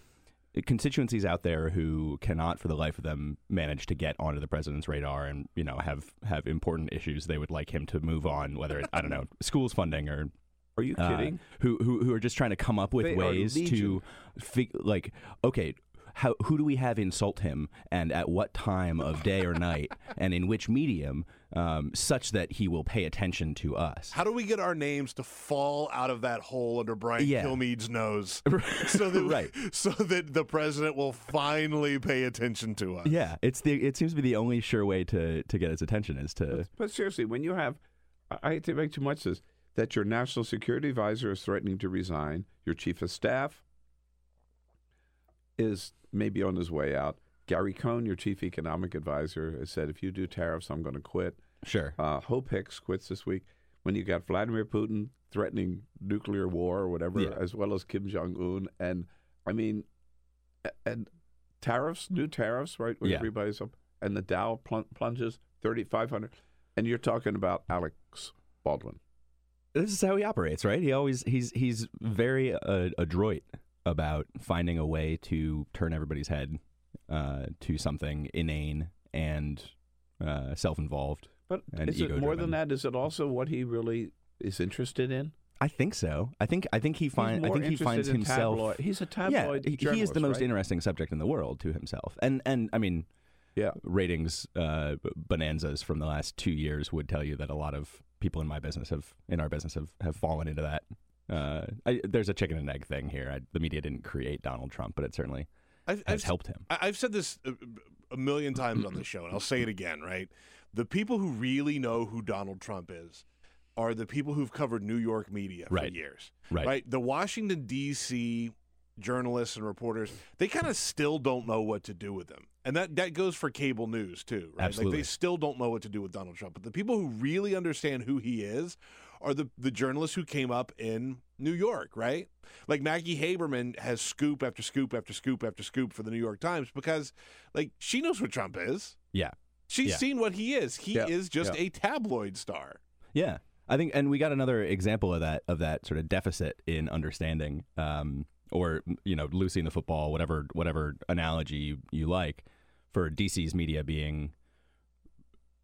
constituencies out there who cannot, for the life of them, manage to get onto the president's radar and you know have have important issues they would like him to move on, whether it, I don't know schools funding or Are you uh, kidding? who, who who are just trying to come up with They ways to fig- like okay how who do we have insult him and at what time of day or night and in which medium um, such that he will pay attention to us How do we get our names to fall out of that hole under Brian Yeah. Kilmeade's nose, so that Right. so that the president will finally pay attention to us? yeah it's the it seems to be the only sure way to to get his attention is to But seriously, when you have, I- I hate to make too much of this, that your national security advisor is threatening to resign, your chief of staff is maybe on his way out. Gary Cohn, your chief economic advisor, has said, if you do tariffs, I'm going to quit. sure Uh, Hope Hicks quits this week. When you got Vladimir Putin threatening nuclear war or whatever, Yeah. as well as Kim Jong Un, and I mean, and tariffs, new tariffs, right? Where Yeah. everybody's up, and the Dow plun- plunges thirty five hundred, and you're talking about Alex Baldwin. this is how he operates right he always he's he's very uh, adroit about finding a way to turn everybody's head uh, to something inane and uh, self-involved But And is it more than that? Is it also what he really is interested in? I think so. I think I think he finds I think he finds himself. tabloid- he's a tabloid Yeah, he- he is the most right? interesting subject in the world to himself. And and I mean, Yeah. ratings uh, bonanzas from the last two years would tell you that a lot of people in my business have in our business have, have fallen into that. Uh, I, there's a chicken and egg thing here. I, the media didn't create Donald Trump, but it certainly I've, has I've, helped him. I've said this a, a million times on the show, and I'll say it again. Right, the people who really know who Donald Trump is are the people who've covered New York media for Right. years. Right. The Washington D.C. journalists and reporters, they kind of still don't know what to do with them. And that, that goes for cable news too, right? Like they still don't know what to do with Donald Trump. But the people who really understand who he is are the, the journalists who came up in New York, right? Like Maggie Haberman has scoop after scoop after scoop after scoop for the New York Times because like she knows what Trump is. Yeah, She's Yeah. seen what he is. He Yeah, is just yeah. a tabloid star. yeah. I think, and we got another example of that of that sort of deficit in understanding, um, or you know, losing the football, whatever whatever analogy you, you like, for DC's media being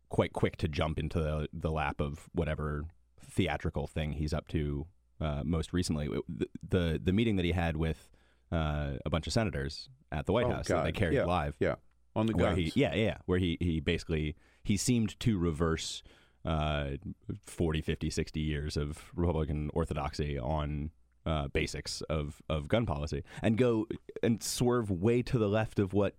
quite quick to jump into the, the lap of whatever theatrical thing he's up to uh, most recently. The, the the meeting that he had with uh, a bunch of senators at the White Oh, House that they carried Yeah. live Yeah, on the guns. he yeah yeah where he he basically he seemed to reverse uh 40 50 60 years of republican orthodoxy on uh, basics of, of gun policy and go and swerve way to the left of what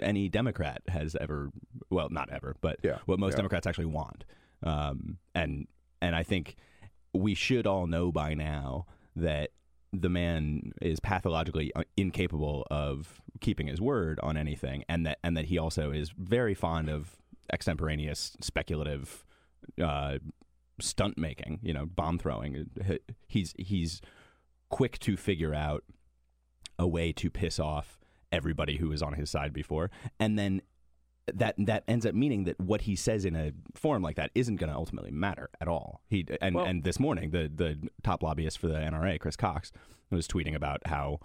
any Democrat has ever well not ever but Yeah, what most yeah. Democrats actually want um, and and I think we should all know by now that the man is pathologically uh, incapable of keeping his word on anything and that and that he also is very fond of extemporaneous speculative uh, stunt making you know bomb throwing. He's he's quick to figure out a way to piss off everybody who was on his side before. And then that that ends up meaning that what he says in a forum like that isn't going to ultimately matter at all. He and Well- and this morning the the top lobbyist for the NRA, Chris Cox, was tweeting about how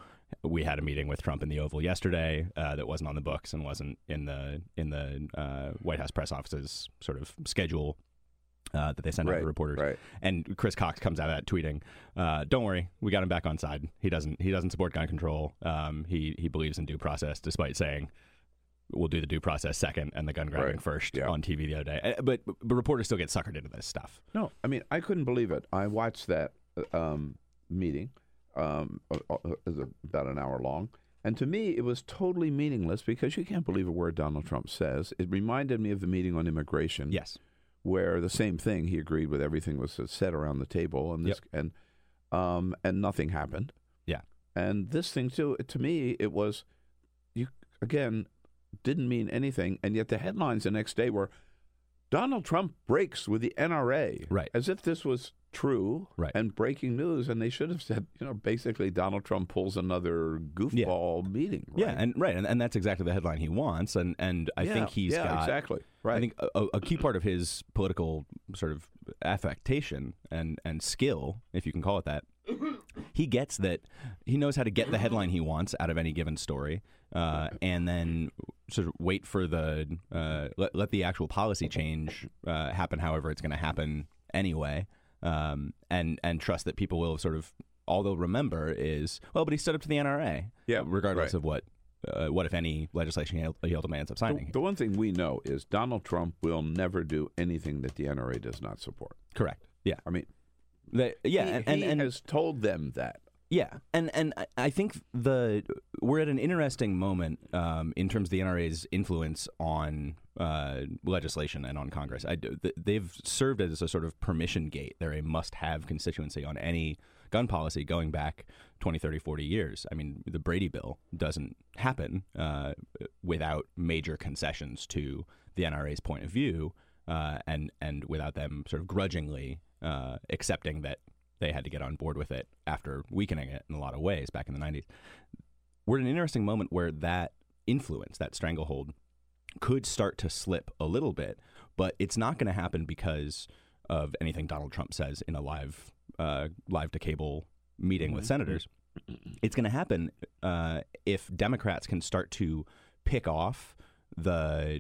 we had a meeting with Trump in the Oval yesterday uh, that wasn't on the books and wasn't in the in the uh, White House press office's sort of schedule uh, that they send out to reporters. right. And Chris Cox comes out of that tweeting, uh, "Don't worry, we got him back on side. He doesn't he doesn't support gun control. Um, he he believes in due process, despite saying." We'll do the due process second and the gun grabbing Right, first yeah. on TV the other day. But, but reporters still get suckered into this stuff. No, I mean I couldn't believe it. I watched that uh, um, meeting, um, uh, uh, about an hour long. And to me, it was totally meaningless because you can't believe a word Donald Trump says. It reminded me of the meeting on immigration. Yes. Where the same thing, he agreed with everything was said around the table, and this and um, and nothing happened. Yeah. And this thing too, to me, it was you again didn't mean anything, and yet the headlines the next day were Donald Trump breaks with the NRA, right? As if this was true, right? And breaking news, and they should have said, you know, basically Donald Trump pulls another goofball meeting, right? Yeah, and right, and, and that's exactly the headline he wants, and and I Yeah, think he's yeah, got exactly. Right. I think a, a key part of his political sort of affectation and and skill, if you can call it that, he gets that he knows how to get the headline he wants out of any given story, uh, and then sort of wait for the uh, let, let the actual policy change uh, happen, however it's going to happen anyway, um, and and trust that people will sort of all they'll remember is well, but he stood up to the NRA, Yeah, regardless right. of what. Uh, what if any legislation he, he ultimately ends up signing? The, the one thing we know is Donald Trump will never do anything that the NRA does not support. Correct. Yeah. I mean, They- yeah, he, and, and, he and has told them that. Yeah, and and I- think the we're at an interesting moment um, in terms of the NRA's influence on uh, legislation and on Congress. I, they've served as a sort of permission gate. They're a must-have constituency on any gun policy going back 20, 30, 40 years. I mean, the Brady bill doesn't happen uh, without major concessions to the NRA's point of view, uh, and and without them sort of grudgingly uh, accepting that they had to get on board with it after weakening it in a lot of ways back in the 90s. We're at an interesting moment where that influence, that stranglehold, could start to slip a little bit, but it's not going to happen because of anything Donald Trump says in a live uh, live to cable meeting with senators. It's going to happen uh, if Democrats can start to pick off the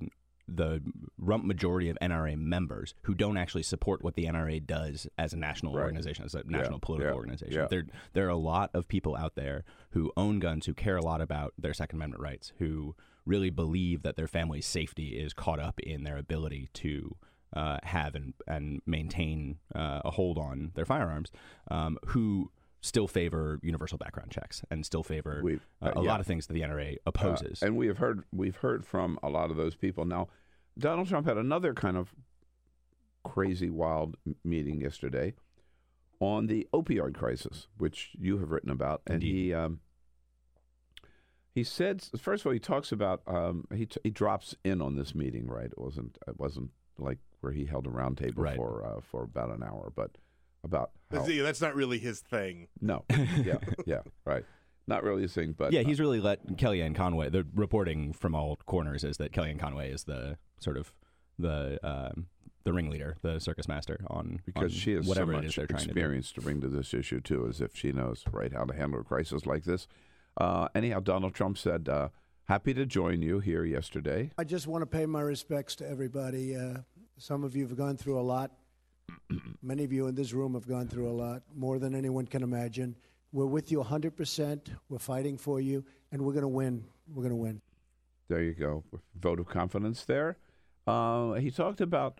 the rump majority of NRA members who don't actually support what the NRA does as a national Right. organization, as a Yeah, national political yeah, organization. yeah. There, there are a lot of people out there who own guns, who care a lot about their Second Amendment rights, who really believe that their family's safety is caught up in their ability to uh, have and, and maintain uh, a hold on their firearms, um, who still favor universal background checks and still favor uh, uh, a yeah. lot of things that the NRA Uh, opposes. and we have heard we've heard from a lot of those people. Now, Donald Trump had another kind of crazy, wild meeting yesterday on the opioid crisis, which you have written about, and he um, he said first of all he talks about um, he t- he drops in on this meeting. Right, it wasn't it wasn't like where he held a roundtable Right. for uh, for about an hour, but about how, That's, that's not really his thing. no, yeah, yeah, right, not really a thing, but yeah, he's really let Kellyanne Conway. The reporting from all corners is that Kellyanne Conway is the sort of the um, the ringleader, the circus master on because on she has so whatever much it is they're trying to experience to, bring to this issue too, as if she knows right how to handle a crisis like this. Uh, anyhow, Donald Trump said, uh, "Happy to join you here yesterday." I just want to pay my respects to everybody. Uh, some of you have gone through a lot. Many of you in this room have gone through a lot, more than anyone can imagine. We're with you 100%. We're fighting for you, and we're going to win. We're going to win. There you go, vote of confidence there. Uh, he talked about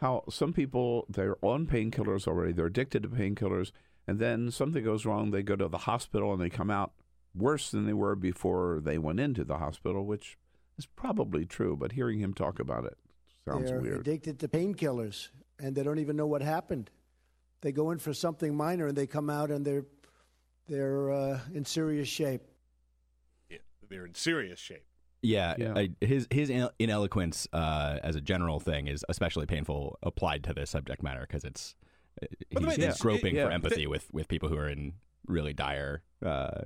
how some people they're on painkillers already, they're addicted to painkillers, and then something goes wrong, they go to the hospital and they come out worse than they were before they went into the hospital, which is probably true. But hearing him talk about it sounds They're weird. addicted to painkillers, and they don't even know what happened. They go in for something minor, and they come out and they're they're uh, in serious shape. Yeah, they're in serious shape. Yeah, Yeah. I, his his ineloquence uh, as a general thing is especially painful applied to this subject matter because it's uh, By the way, he's that's- groping yeah. for empathy with with people who are in really dire uh,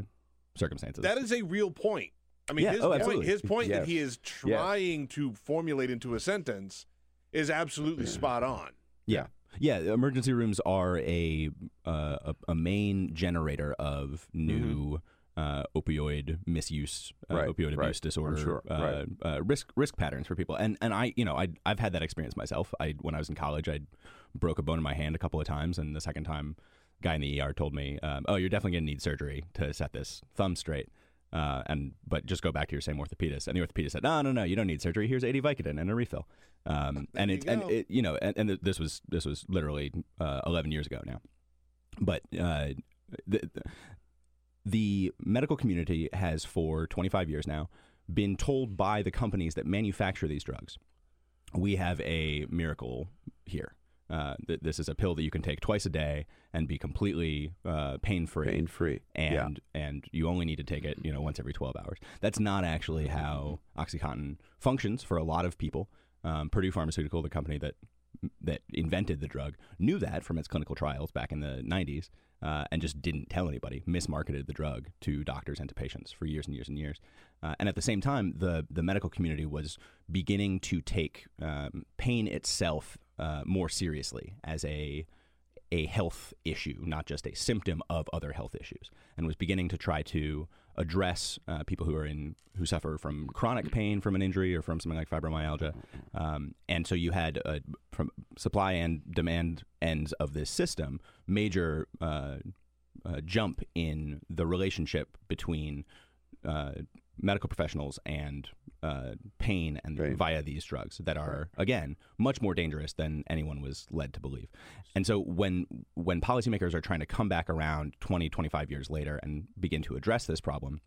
circumstances. That is a real point. I mean, Yeah, his, oh, point, his point Yes. that he is trying to formulate into a sentence is absolutely spot on. Yeah. Yeah, emergency rooms are a uh, a, a main generator of new uh, opioid misuse, uh. Right, opioid right. abuse disorder, sure, uh, right. uh, risk risk patterns for people. And and I, you know, I I've had that experience myself. I when I was in college, I broke a bone in my hand a couple of times, and the second time, guy in the ER told me, um, "Oh, you're definitely going to need surgery to set this thumb straight." Uh, and but just go back to your same orthopedist. And the orthopedist said, "No, no, no, you don't need surgery. Here's 80 Vicodin and a refill." Um, and it and it, you know, and, and this was this was literally uh, 11 years ago now. But uh, the, the the medical community has for 25 years now been told by the companies that manufacture these drugs, we have a miracle here. Uh, th- this is a pill that you can take twice a day and be completely uh, pain free. Pain free. and and you only need to take it, you know, once every 12 hours. That's not actually how OxyContin functions for a lot of people. Um, Purdue Pharmaceutical, the company that that invented the drug, knew that from its clinical trials back in the 90s, uh, and just didn't tell anybody. Mismarketed the drug to doctors and to patients for years and years and years. Uh, and at the same time, the the medical community was beginning to take um, pain itself uh, more seriously as a a health issue, not just a symptom of other health issues, and was beginning to try to address uh, people who are in who suffer from chronic pain from an injury or from something like fibromyalgia. Um, and so you had uh, from supply and demand ends of this system major uh, uh, jump in the relationship between uh, medical professionals and uh, pain and via these drugs that are again much more dangerous than anyone was led to believe. And so when when policymakers are trying to come back around 20 25 years later and begin to address this problem,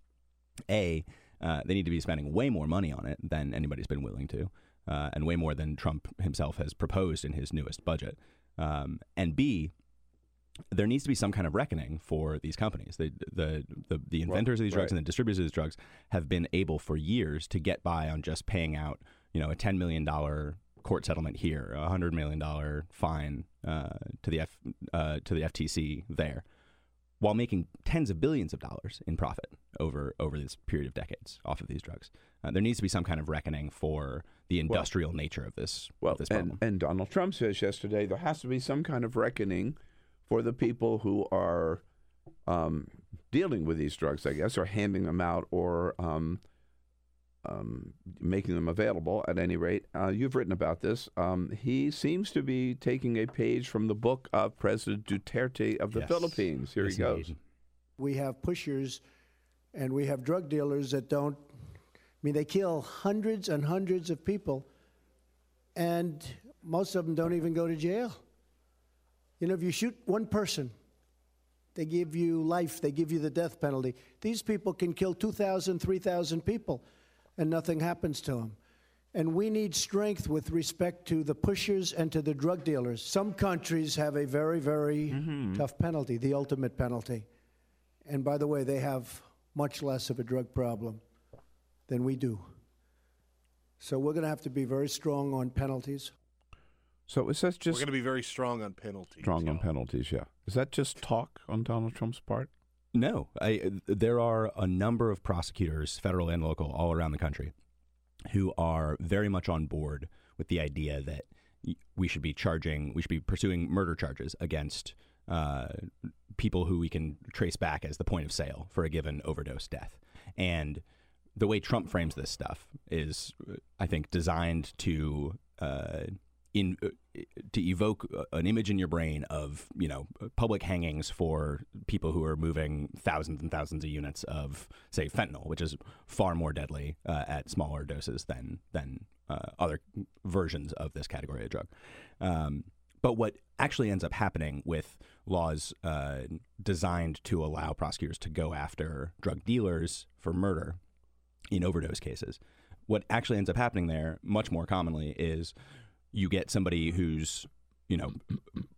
a uh, they need to be spending way more money on it than anybody's been willing to, uh, and way more than Trump himself has proposed in his newest budget. Um, and B, there needs to be some kind of reckoning for these companies. The the the, the inventors of these drugs right. and the distributors of these drugs have been able for years to get by on just paying out, you know, a ten million dollar court settlement here, a hundred million dollar fine uh, to the F, uh, to the FTC there, while making tens of billions of dollars in profit over over this period of decades off of these drugs. Uh, there needs to be some kind of reckoning for the industrial nature of this Well, of this problem. and, and Donald Trump says yesterday there has to be some kind of reckoning for the people who are um, dealing with these drugs, I guess, or handing them out or um, um, making them available at any rate. Uh, you've written about this. Um, he seems to be taking a page from the book of President Duterte of the Yes. Philippines. Here Yes, he goes. indeed. We have pushers and we have drug dealers that don't, I mean, they kill hundreds and hundreds of people, and most of them don't even go to jail. You know, if you shoot one person, they give you life, they give you the death penalty. These people can kill 2,000, 3,000 people, and nothing happens to them. And we need strength with respect to the pushers and to the drug dealers. Some countries have a very, very mm-hmm. tough penalty, the ultimate penalty. And by the way, they have much less of a drug problem than we do. So we're going to have to be very strong on penalties. So is that We're just going to be very strong on penalties. strong on penalties? Yeah. Is that just talk on Donald Trump's part? No, I, there are a number of prosecutors, federal and local, all around the country, who are very much on board with the idea that we should be charging, we should be pursuing murder charges against uh, people who we can trace back as the point of sale for a given overdose death. And the way Trump frames this stuff is, I think, designed to uh, in uh, to evoke an image in your brain of you know public hangings for people who are moving thousands and thousands of units of say fentanyl, which is far more deadly uh, at smaller doses than than uh, other versions of this category of drug. Um, but what actually ends up happening with laws uh, designed to allow prosecutors to go after drug dealers for murder in overdose cases, what actually ends up happening there, much more commonly, is you get somebody who's you know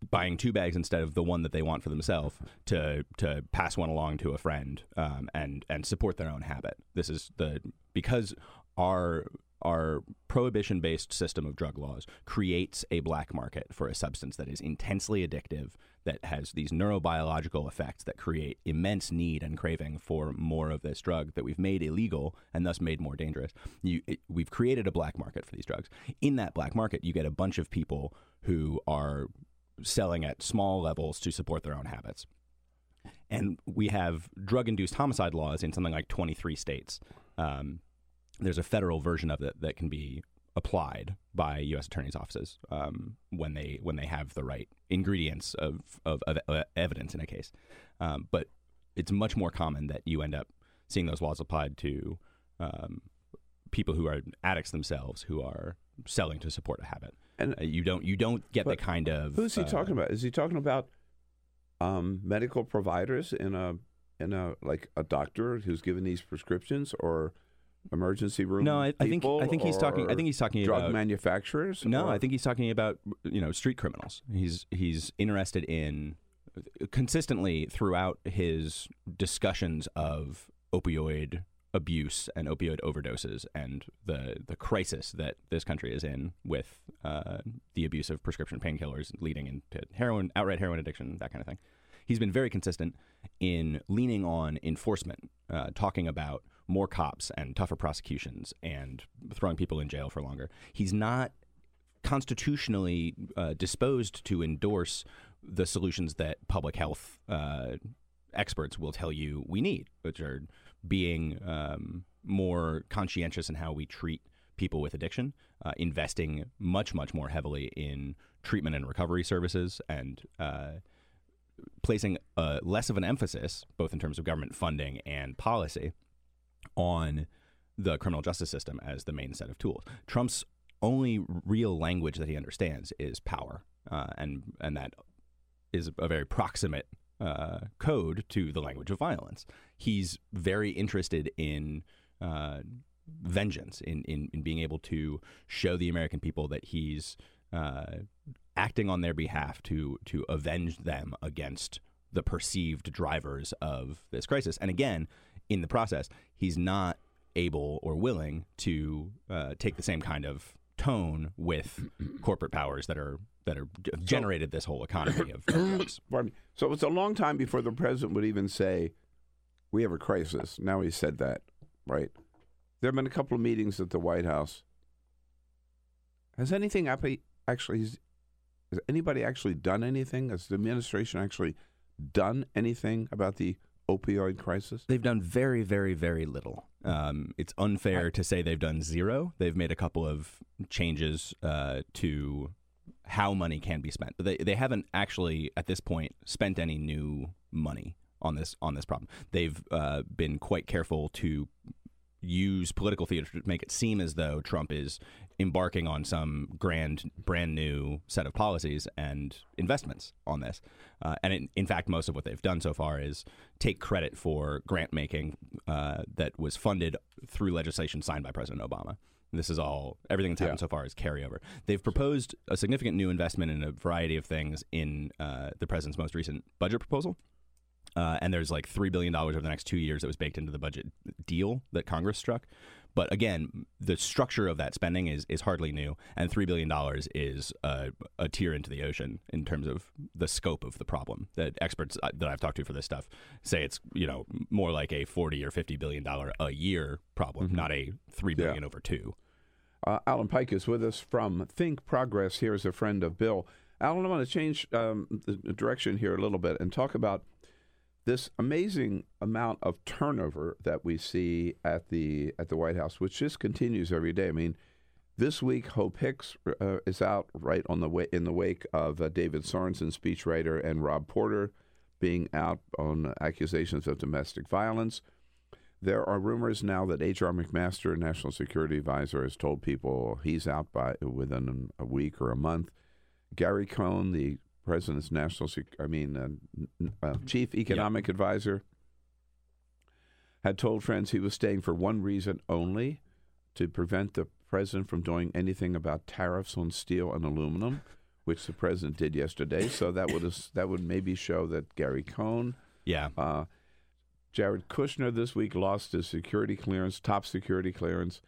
buying two bags instead of the one that they want for themselves to to pass one along to a friend um, and and support their own habit. This is the because our our prohibition based system of drug laws creates a black market for a substance that is intensely addictive that has these neurobiological effects that create immense need and craving for more of this drug that we've made illegal and thus made more dangerous. You, it, we've created a black market for these drugs. In that black market, you get a bunch of people who are selling at small levels to support their own habits. And we have drug induced homicide laws in something like 23 states. Um, there's a federal version of it that can be applied by U.S. attorneys' offices um, when they when they have the right ingredients of of, of uh, evidence in a case. Um, but it's much more common that you end up seeing those laws applied to um, people who are addicts themselves who are selling to support a habit. And Uh, you don't you don't get the kind of Who's he uh, talking about? Is he talking about um, medical providers in a in a like a doctor who's given these prescriptions or emergency room? No, I, I think I think he's talking. I think he's talking about drug about manufacturers. No, or- I think he's talking about you know street criminals. He's he's interested in consistently throughout his discussions of opioid abuse and opioid overdoses and the the crisis that this country is in with uh, the abuse of prescription painkillers leading into heroin, outright heroin addiction, that kind of thing. He's been very consistent in leaning on enforcement, uh, talking about more cops and tougher prosecutions and throwing people in jail for longer. He's not constitutionally uh, disposed to endorse the solutions that public health uh, experts will tell you we need, which are being um, more conscientious in how we treat people with addiction, uh, investing much, much more heavily in treatment and recovery services, and uh, placing uh, less of an emphasis, both in terms of government funding and policy, on the criminal justice system as the main set of tools. Trump's only real language that he understands is power, uh, and and that is a very proximate uh, code to the language of violence. He's very interested in uh, vengeance, in, in in being able to show the American people that he's uh, acting on their behalf to to avenge them against the perceived drivers of this crisis. And again, in the process, he's not able or willing to uh, take the same kind of tone with corporate powers that are that are generated this whole economy of. Pardon me. So it was a long time before the president would even say, "We have a crisis." Now he said that, right? There have been a couple of meetings at the White House. Has anything actually has anybody actually done anything? Has the administration actually done anything about the opioid crisis? They've done very, very, very little. Um, it's unfair to say they've done zero. They've made a couple of changes uh, to how money can be spent. They they haven't actually at this point spent any new money on this on this problem. They've uh, been quite careful to use political theater to make it seem as though Trump is embarking on some grand, brand new set of policies and investments on this. Uh, and in, in fact, most of what they've done so far is take credit for grant making uh, that was funded through legislation signed by President Obama. This is all everything that's happened so far is carryover. They've proposed a significant new investment in a variety of things in uh, the president's most recent budget proposal. Uh, and there's like $3 billion over the next two years that was baked into the budget deal that Congress struck. But again, the structure of that spending is, is hardly new, and $3 billion is a, a tear into the ocean in terms of the scope of the problem. That experts uh, that I've talked to for this stuff say it's you know more like a 40 or $50 billion a year problem, not a $3 billion over two. Uh, Alan Pyke is with us from ThinkProgress. Here is a friend of Bill. Alan, I want to change um, the direction here a little bit and talk about this amazing amount of turnover that we see at the at the White House, which just continues every day. I mean, this week Hope Hicks uh, is out right on the way in the wake of uh, David Sorensen, speechwriter, and Rob Porter being out on accusations of domestic violence. There are rumors now that H.R. McMaster, National Security Advisor, has told people he's out by within a week or a month. Gary Cohn, the president's national, sec- I mean, uh, n- uh, chief economic advisor, had told friends he was staying for one reason only to prevent the president from doing anything about tariffs on steel and aluminum, which the president did yesterday. So that would that would maybe show that Gary Cohn, Yeah. uh, Jared Kushner this week lost his security clearance, top security clearance.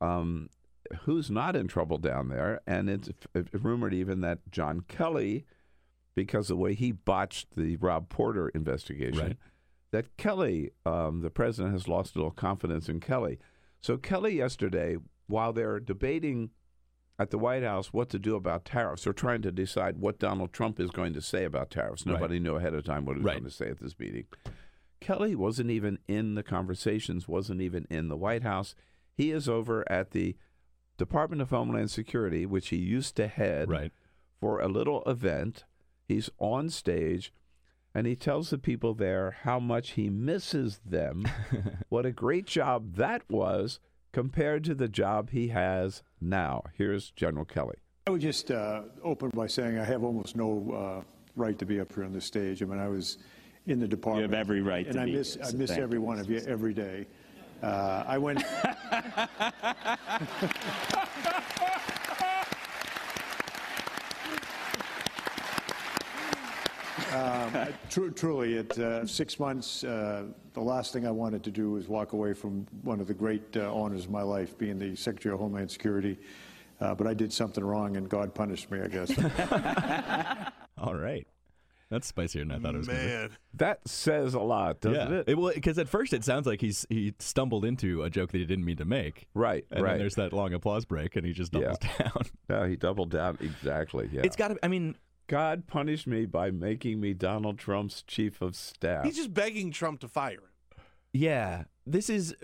Um, who's not in trouble down there? And it's rumored even that John Kelly, because of the way he botched the Rob Porter investigation, Right. that Kelly, um, the president, has lost a little confidence in Kelly. So Kelly yesterday, while they're debating at the White House what to do about tariffs, they're trying to decide what Donald Trump is going to say about tariffs. Right. Nobody knew ahead of time what he was Right. going to say at this meeting. Kelly wasn't even in the conversations, wasn't even in the White House. He is over at the Department of Homeland Security, which he used to head Right. for a little event. He's on stage and he tells the people there how much he misses them, what a great job that was compared to the job he has now. Here's General Kelly. I would just uh, open by saying I have almost no uh, right to be up here on the stage. I mean, I was in the department. You have every right and to I be miss, here, I miss every you. one of you every day. Uh, I went. Um, tru- truly, at uh, six months, uh, the last thing I wanted to do was walk away from one of the great uh, honors of my life, being the Secretary of Homeland Security. Uh, but I did something wrong, and God punished me, I guess. All right. That's spicier than I thought it was going to be. Man, That says a lot, doesn't yeah. it? well, because at first it sounds like he's he stumbled into a joke that he didn't mean to make. Right, And right. then there's that long applause break, and he just doubles down. No, he doubled down exactly. Yeah. It's got to. I mean, God punished me by making me Donald Trump's chief of staff. he's just begging Trump to fire him. yeah. This is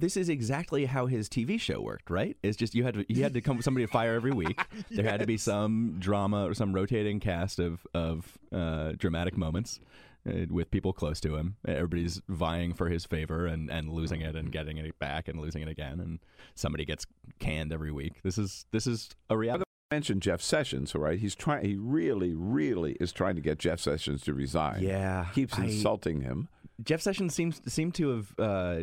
this is exactly how his TV show worked, right? It's just you had to you had to come with somebody to fire every week. There had to be some drama or some rotating cast of of uh, dramatic moments. uh, With people close to him, everybody's vying for his favor and, and losing it and getting it back and losing it again, and somebody gets canned every week. This is this is a reality. mentioned Jeff Sessions, right? He's trying. He really, really is trying to get Jeff Sessions to resign. Yeah, keeps I- insulting him. Jeff Sessions seems seemed to have uh,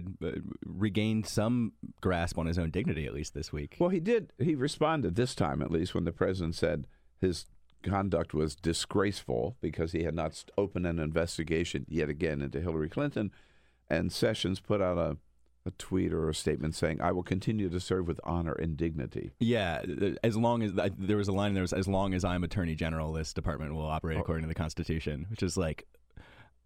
regained some grasp on his own dignity at least this week. Well, he did. He responded this time, at least, when the president said his conduct was disgraceful because he had not opened an investigation yet again into Hillary Clinton. And Sessions put out a, a tweet or a statement saying, "I will continue to serve with honor and dignity." Yeah, as long as there was a line there was as long as I'm Attorney General, this department will operate according to the Constitution, which is like,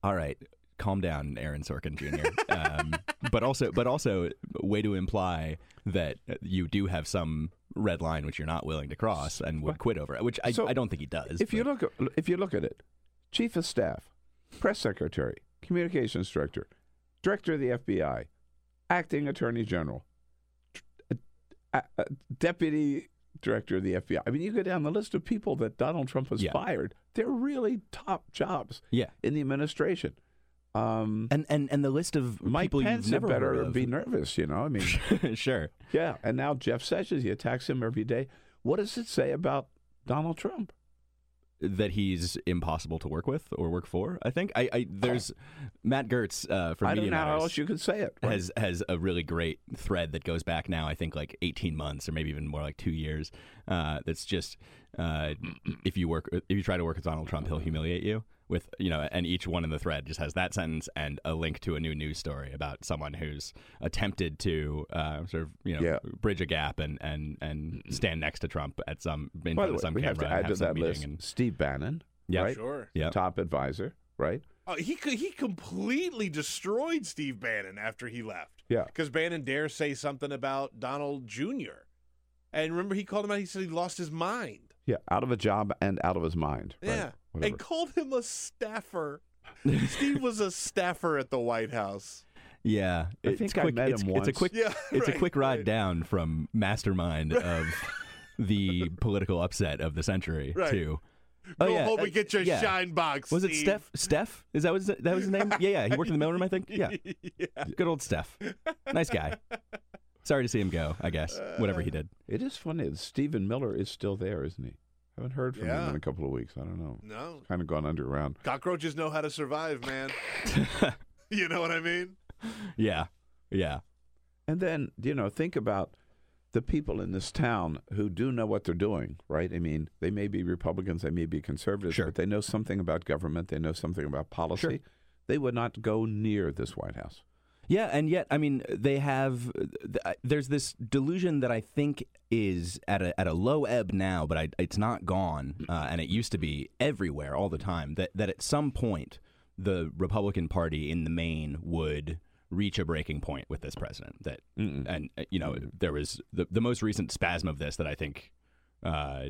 all right, calm down, Aaron Sorkin Jr. um, but also, but also, way to imply that you do have some red line which you're not willing to cross and would quit over it, which I, So, I don't think he does. If you look at if you look at it, chief of staff, press secretary, communications director, director of the FBI, acting attorney general, deputy director of the FBI. I mean, you go down the list of people that Donald Trump has Yeah. fired. They're really top jobs yeah, in the administration. Um, and and and the list of Mike people Pence you've never better heard of. be nervous. You know, I mean, sure. yeah. And now Jeff Sessions, he attacks him every day. What does it say about Donald Trump? that he's impossible to work with or work for. I think I, I there's Matt Gertz uh, for I don't Media know how else you could say it. right? has has a really great thread that goes back now. I think like 18 months or maybe even more like two years. Uh, that's just uh, if you work if you try to work with Donald Trump, he'll humiliate you. With you know, and each one in the thread just has that sentence and a link to a new news story about someone who's attempted to uh, sort of you know Yeah. bridge a gap and and and stand next to Trump at some in By front the of way, some we camera have to and add to that list and Steve Bannon, Yeah. right? Sure. yeah. Top advisor, right? Oh, he he completely destroyed Steve Bannon after he left. Yeah. Because Bannon dare say something about Donald Jr. And remember, he called him out. He said he lost his mind. Yeah, out of a job and out of his mind. right? Yeah. Whatever. And called him a staffer. Steve was a staffer at the White House. Yeah, I it's think I quick, met it's, him it's a quick, Yeah, it's a quick ride right. down from mastermind of the political upset of the century Right. to. Go oh, yeah, home uh, and get your yeah. shine box. Was it Steve. Steph? Steph? Is that was that was his name? Yeah, yeah. He worked in the mailroom, I think. Yeah, yeah. good old Steph. Nice guy. Sorry to see him go. I guess whatever he did. It is funny that Stephen Miller is still there, isn't he? Haven't heard from him in a couple of weeks. I don't know. No. Kind of gone underground. Cockroaches know how to survive, man. you know what I mean? Yeah, yeah. And then, you know, think about the people in this town who do know what they're doing, right? I mean, they may be Republicans, they may be conservatives, Sure. but they know something about government, they know something about policy. They would not go near this White House. Yeah, and yet, I mean, they have. There's this delusion that I think is at a at a low ebb now, but I, it's not gone, uh, and it used to be everywhere all the time. That that at some point the Republican Party in the main would reach a breaking point with this president. That and uh, you know there was the the most recent spasm of this that I think. Uh,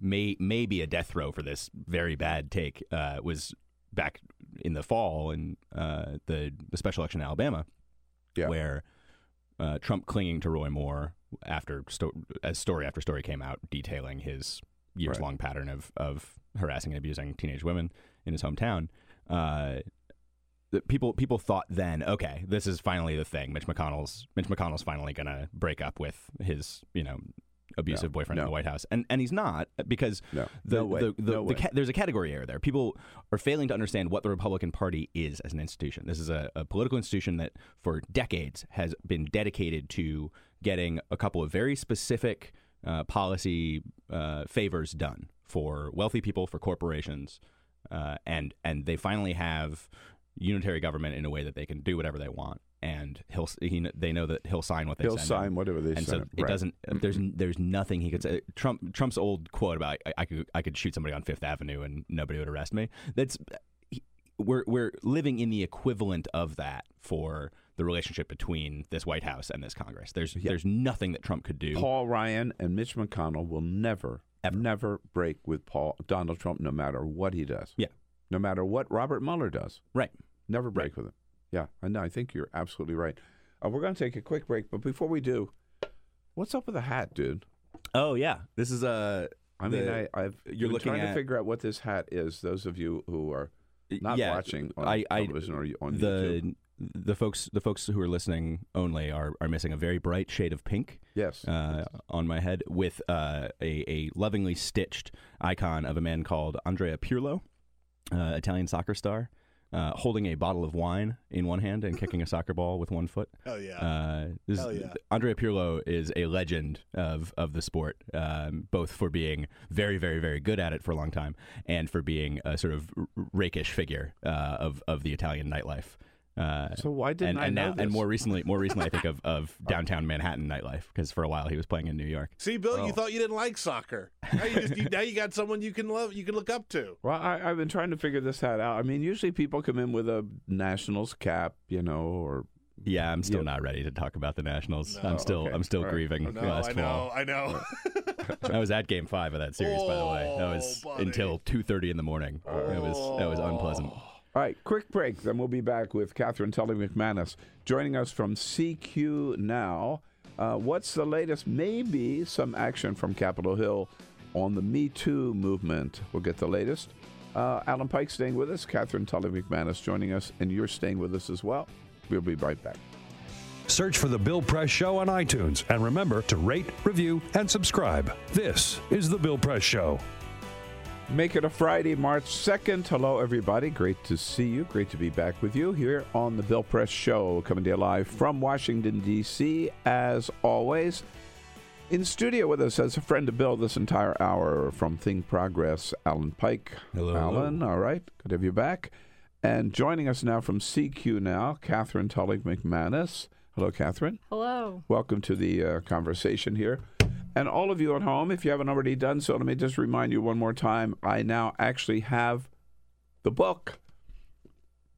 may may be a death throe for this very bad take uh, was back in the fall in uh, the the special election in Alabama, Yeah. where uh, Trump clinging to Roy Moore after sto- as story after story came out detailing his years long pattern of of harassing and abusing teenage women in his hometown. Uh, people people thought then, okay, this is finally the thing. Mitch McConnell's Mitch McConnell's finally going to break up with his you know abusive No, boyfriend in the White House, and and he's not because No. the, No the, the, No the ca- there's a category error there. People are failing to understand what the Republican Party is as an institution. This is a, a political institution that for decades has been dedicated to getting a couple of very specific uh, policy uh, favors done for wealthy people, for corporations, uh, and and they finally have unitary government in a way that they can do whatever they want. And he'll he, they know that he'll sign what they He'll sign him. whatever they and so him. it Right. doesn't. There's there's nothing he could say. Trump Trump's old quote about I, I could I could shoot somebody on Fifth Avenue and nobody would arrest me. That's he- we're we're living in the equivalent of that for the relationship between this White House and this Congress. There's there's nothing that Trump could do. Paul Ryan and Mitch McConnell will never, Ever. never break with Paul Donald Trump, no matter what he does. Yeah. No matter what Robert Mueller does. Right. Never break with him. Yeah, I know. I think you're absolutely right. Uh, we're going to take a quick break, but before we do, what's up with the hat, dude? Oh yeah, this is a. I mean, I, I've you're looking trying to figure out what this hat is. Those of you who are not yeah, watching on I, I, television or on the YouTube. the folks the folks who are listening only are, are missing a very bright shade of pink. Yes. uh, on my head with uh, a a lovingly stitched icon of a man called Andrea Pirlo, uh, Italian soccer star. Uh, holding a bottle of wine in one hand and kicking a soccer ball with one foot. Oh yeah. Uh, this, Hell yeah. Andrea Pirlo is a legend of of the sport, um, both for being very, very, very good at it for a long time, and for being a sort of rakish figure uh, of of the Italian nightlife. Uh, So why didn't and, I and know now, this? and more recently, more recently, I think of, of downtown Manhattan nightlife because for a while he was playing in New York. See, Bill, Oh. you thought you didn't like soccer. Now you, just, you, now you got someone you can love, you can look up to. Well, I, I've been trying to figure this hat out. I mean, usually people come in with a Nationals cap, you know, or Yeah, I'm still Yeah. not ready to talk about the Nationals. No, I'm still okay. I'm still All right. grieving Oh, no, last I know, fall. I know. I was at Game Five of that series, by the way. That was Oh, buddy. until two thirty in the morning. That was that was unpleasant. All right, quick break. Then we'll be back with Katherine Tully-McManus joining us from CQ Now. Uh, what's the latest? Maybe some action from Capitol Hill on the Me Too movement. We'll get the latest. Uh, Alan Pyke staying with us, Katherine Tully-McManus joining us, and you're staying with us as well. We'll be right back. Search for The Bill Press Show on iTunes and remember to rate, review, and subscribe. This is The Bill Press Show. Make it a Friday, March 2nd. Hello, everybody. Great to see you. Great to be back with you here on the Bill Press Show, coming to you live from Washington, D.C., as always. In studio with us as a friend of Bill this entire hour from ThinkProgress, Alan Pyke. Hello, Alan. All right. Good to have you back. And joining us now from CQ now, Katherine Tully-McManus. Hello, Katherine. Hello. Welcome to the uh, conversation here. And all of you at home, if you haven't already done so, let me just remind you one more time I now actually have the book,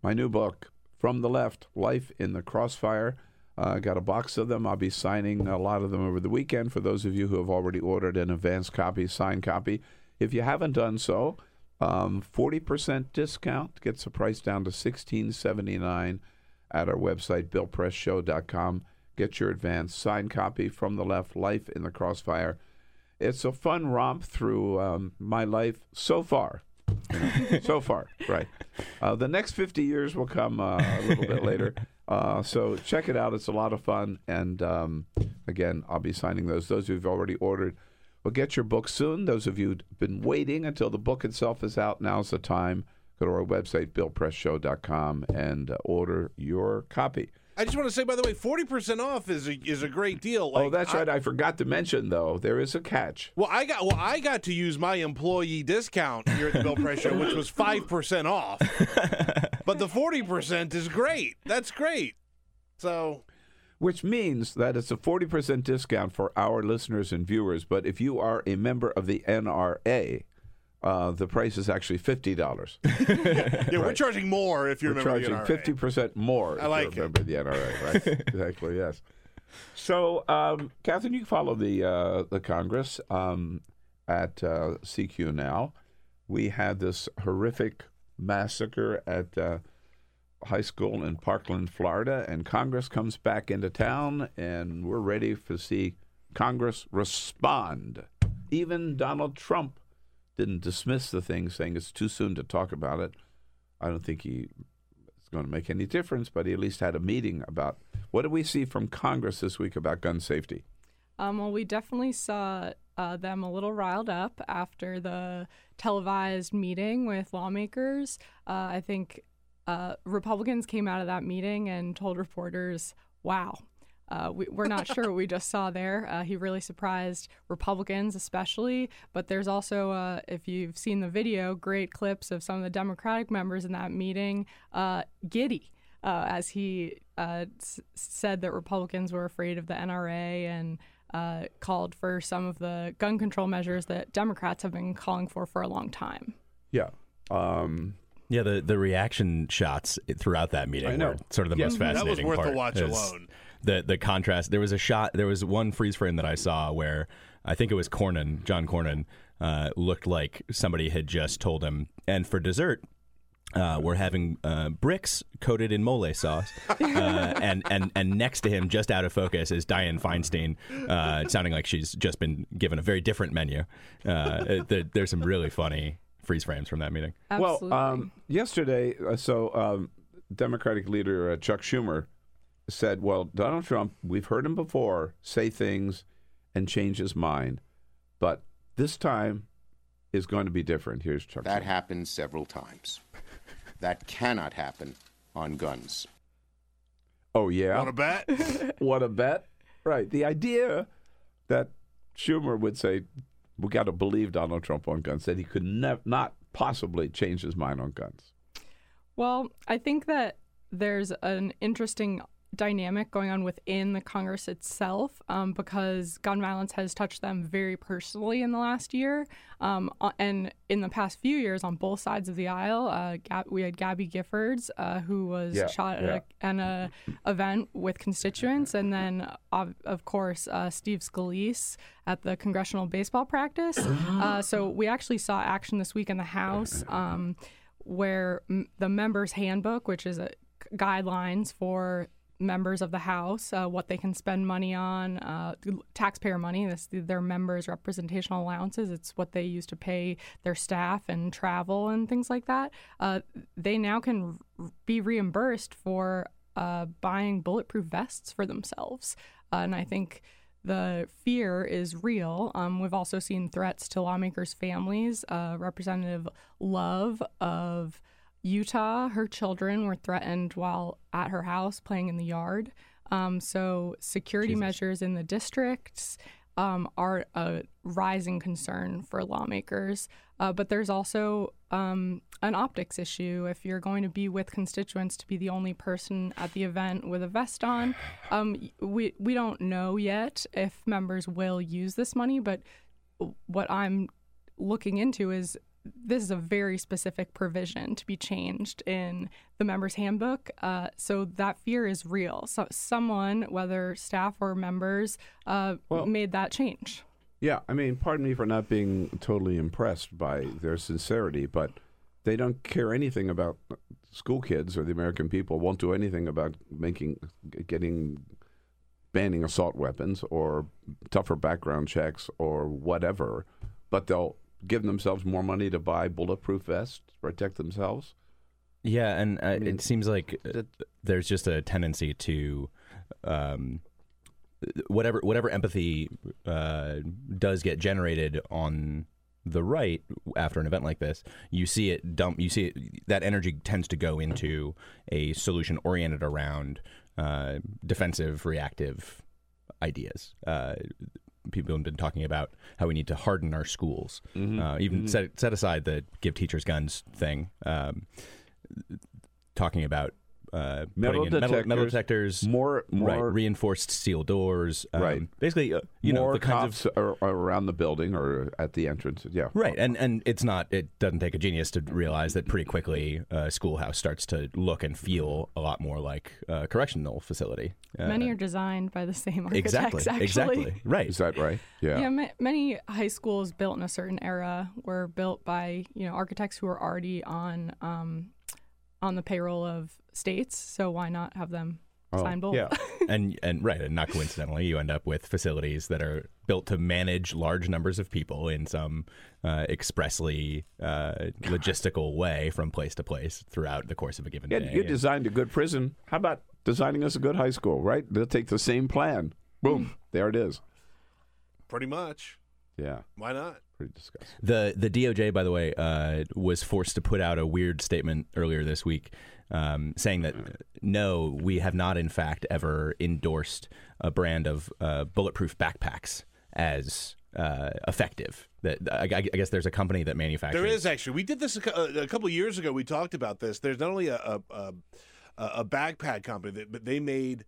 my new book, From the Left Life in the Crossfire. I uh, got a box of them. I'll be signing a lot of them over the weekend for those of you who have already ordered an advance copy, signed copy. If you haven't done so, um, 40% discount gets the price down to $16.79 at our website, billpressshow.com. Get your advance signed copy from the left, Life in the Crossfire. It's a fun romp through um, my life so far. so far, right. Uh, the next 50 years will come uh, a little bit later. Uh, so check it out. It's a lot of fun. And um, again, I'll be signing those. Those who've already ordered will get your book soon. Those of you who've been waiting until the book itself is out, now's the time. Go to our website, billpressshow.com, and order your copy. I just want to say, by the way, forty percent off is a, is a great deal. oh, that's I- right. I forgot to mention, though, there is a catch. Well, I got well, I got to use my employee discount here at the Bill Press Show, which was five percent off. but the forty percent is great. That's great. So which means that it's a 40% discount for our listeners and viewers. But if you are a member of the NRA, uh, the price is actually $50. yeah, we're charging more if you're We're charging NRA. 50% more I if like you're a it. the NRA, right? exactly, yes. So, um, Katherine, you follow the, uh, the Congress um, at uh, CQ now. We had this horrific massacre at uh, high school in Parkland, Florida, and Congress comes back into town, and we're ready to see Congress respond. Even Donald Trump didn't dismiss the thing, saying it's too soon to talk about it. I don't think he it's going to make any difference, but he at least had a meeting about what did we see from Congress this week about gun safety? Um, well, we definitely saw uh, them a little riled up after the televised meeting with lawmakers. Uh, I think uh, Republicans came out of that meeting and told reporters, wow. Uh, we, we're not sure what we just saw there. Uh, he really surprised Republicans, especially. But there's also, uh, if you've seen the video, great clips of some of the Democratic members in that meeting uh, giddy uh, as he uh, s- said that Republicans were afraid of the NRA and uh, called for some of the gun control measures that Democrats have been calling for for a long time. Yeah. Um, Yeah, the, the reaction shots throughout that meeting I know. were sort of the Yeah. most That was fascinating worth a part. watch is alone. The the contrast. There was a shot. There was one freeze frame that I saw where I think it was Cornyn, John Cornyn, uh, looked like somebody had just told him, and for dessert. Uh, we're having uh, bricks coated in mole sauce, uh, and and and next to him, just out of focus, is Dianne Feinstein, uh, sounding like she's just been given a very different menu. Uh, there, there's some really funny freeze frames from that meeting. Absolutely. Well, um, yesterday, uh, so um, Democratic leader uh, Chuck Schumer said, "Well, Donald Trump, we've heard him before say things and change his mind, but this time is going to be different." Here's Chuck. That happened several times. That cannot happen on guns. Oh yeah. Want a bet? what a bet! Right. The idea that Schumer would say, "We got to believe Donald Trump on guns," that he could nev- not possibly change his mind on guns. Well, I think that there's an interesting dynamic going on within the Congress itself um, because gun violence has touched them very personally in the last year. Um, uh, and in the past few years, on both sides of the aisle, uh, Gab- we had Gabby Giffords, uh, who was Yeah, shot at a, at a event with constituents, and then, of, of course, uh, Steve Scalise at the congressional baseball practice. Uh, so we actually saw action this week in the House. Um, where m- the members handbook which is a guidelines for members of the house uh, what they can spend money on uh, taxpayer money this their members representational allowances it's what they use to pay their staff and travel and things like that uh, they now can be reimbursed for uh, buying bulletproof vests for themselves uh, and i think the fear is real. Um, we've also seen threats to lawmakers' families. Uh, Representative Love of Utah, her children were threatened while at her house playing in the yard. Um, so, security measures in the districts um, are a rising concern for lawmakers. Uh, but there's also um, an optics issue. If you're going to be with constituents to be the only person at the event with a vest on, um, we we don't know yet if members will use this money. But what I'm looking into is this is a very specific provision to be changed in the members handbook uh, so that fear is real so someone whether staff or members uh, Well- made that change Yeah, I mean, pardon me for not being totally impressed by their sincerity, but they don't care anything about school kids or the American people. Won't do anything about making, getting, banning assault weapons or tougher background checks or whatever. But they'll give themselves more money to buy bulletproof vests, to protect themselves. Yeah, and uh, mean, it seems like uh, there's just a tendency to um, whatever whatever empathy uh, does get generated on the right after an event like this, you see it dump. You see it, that energy tends to go into a solution oriented around uh, defensive, reactive ideas. Uh, people have been talking about how we need to harden our schools. Uh, even set set aside the give teachers guns thing. Um, talking about uh, Metal putting in metal, metal detectors, detectors, more- right, reinforced steel doors, um, Right. Basically, uh, you know, more the kinds cops of are, are around the building or at the entrance. Yeah, Right, and and it's not. It doesn't take a genius to realize that pretty quickly, a schoolhouse starts to look and feel a lot more like a correctional facility. Uh, many are designed by the same architects exactly, actually exactly, right. Is that right? Yeah. Yeah, ma- many high schools built in a certain era were built by you know architects who were already on um, on the payroll of states. So why not have them Oh, sign both? yeah. and and right, and not coincidentally, you end up with facilities that are built to manage large numbers of people in some uh, expressly uh, logistical way from place to place throughout the course of a given Yeah, day. you designed a good prison. How about designing us a good high school, right? They'll take the same plan. Boom. there it is. Pretty much. Yeah, Why not? Pretty disgusting. The the DOJ, by the way, uh, was forced to put out a weird statement earlier this week, um, saying that no, we have not, in fact, ever endorsed a brand of uh, bulletproof backpacks as uh, effective. That I, I guess there's a company that manufactures. There is actually. We did this a, a couple years ago. We talked about this. There's not only a a, a, a backpack company, that, but they made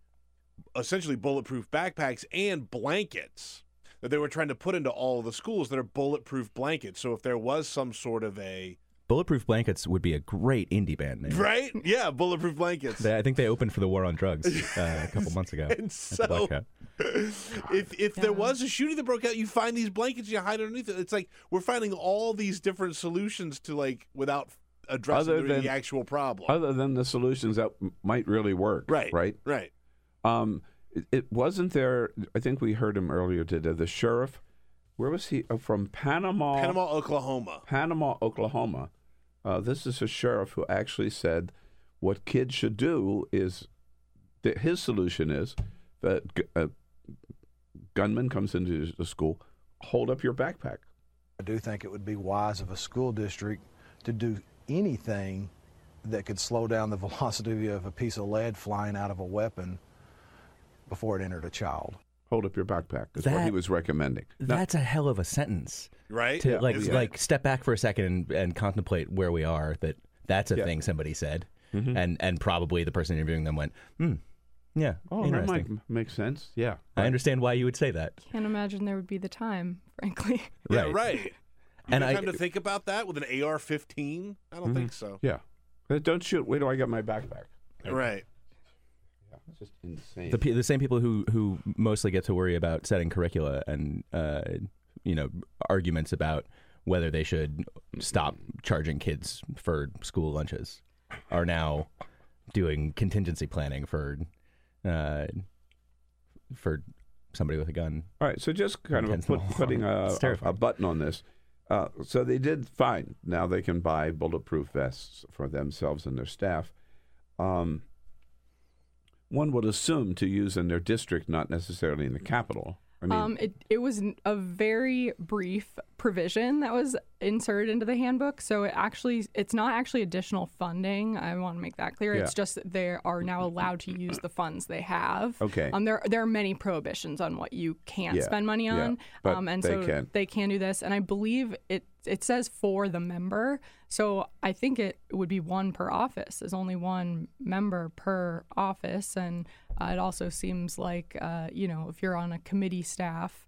essentially bulletproof backpacks and blankets that they were trying to put into all of the schools that are bulletproof blankets. So if there was some sort of a Bulletproof Blankets would be a great indie band name. right, yeah, bulletproof blankets. They, I think they opened for the War on Drugs uh, a couple months ago. And so- Black Hat. if if there was a shooting that broke out, you find these blankets, you hide underneath it. It's like we're finding all these different solutions to like without addressing Other the, than- the actual problem. Other than the solutions that m- might really work. Right, Right. right. Um, it, it wasn't there. I think we heard him earlier today. The sheriff, where was he? Oh, from Panama. Panama, Oklahoma. Panama, Oklahoma. Uh, this is a sheriff who actually said what kids should do is that his solution is that g- a gunman comes into the school, hold up your backpack. I do think it would be wise of a school district to do anything that could slow down the velocity of a piece of lead flying out of a weapon before it entered a child. Hold up your backpack is what he was recommending. Now- That's a hell of a sentence, Right? To Yeah. like Isn't like step back for a second and, and contemplate where we are. That that's a Yeah. thing somebody said, Mhm. and and probably the person interviewing them went, hmm, yeah, oh, that might make sense. Yeah. I understand why you would say that. Can't imagine there would be the time, frankly. Yeah, Right. right. You And got I- time to think about that with an AR-15? I don't think so. Yeah. Don't shoot. Wait till I get my backpack. Right. It's just insane. The pe- the same people who who mostly get to worry about setting curricula and uh, you know arguments about whether they should stop charging kids for school lunches are now doing contingency planning for uh, for somebody with a gun. All right, so just kind of put, putting a, a, a button on this. Uh, so they did fine. Now they can buy bulletproof vests for themselves and their staff. Um, one would assume to use in their district, not necessarily in the capital. I mean, um, it it was a very brief provision that was inserted into the handbook, so it actually it's not actually additional funding. I want to make that clear. It's just that they are now allowed to use the funds they have. Okay. Um, there there are many prohibitions on what you can't Yeah, spend money on. yeah, but um, and they so can. they can do this, and I believe it it says for the member. So I think it would be one per office. There's only one member per office, and uh, it also seems like uh, you know if you're on a committee staff,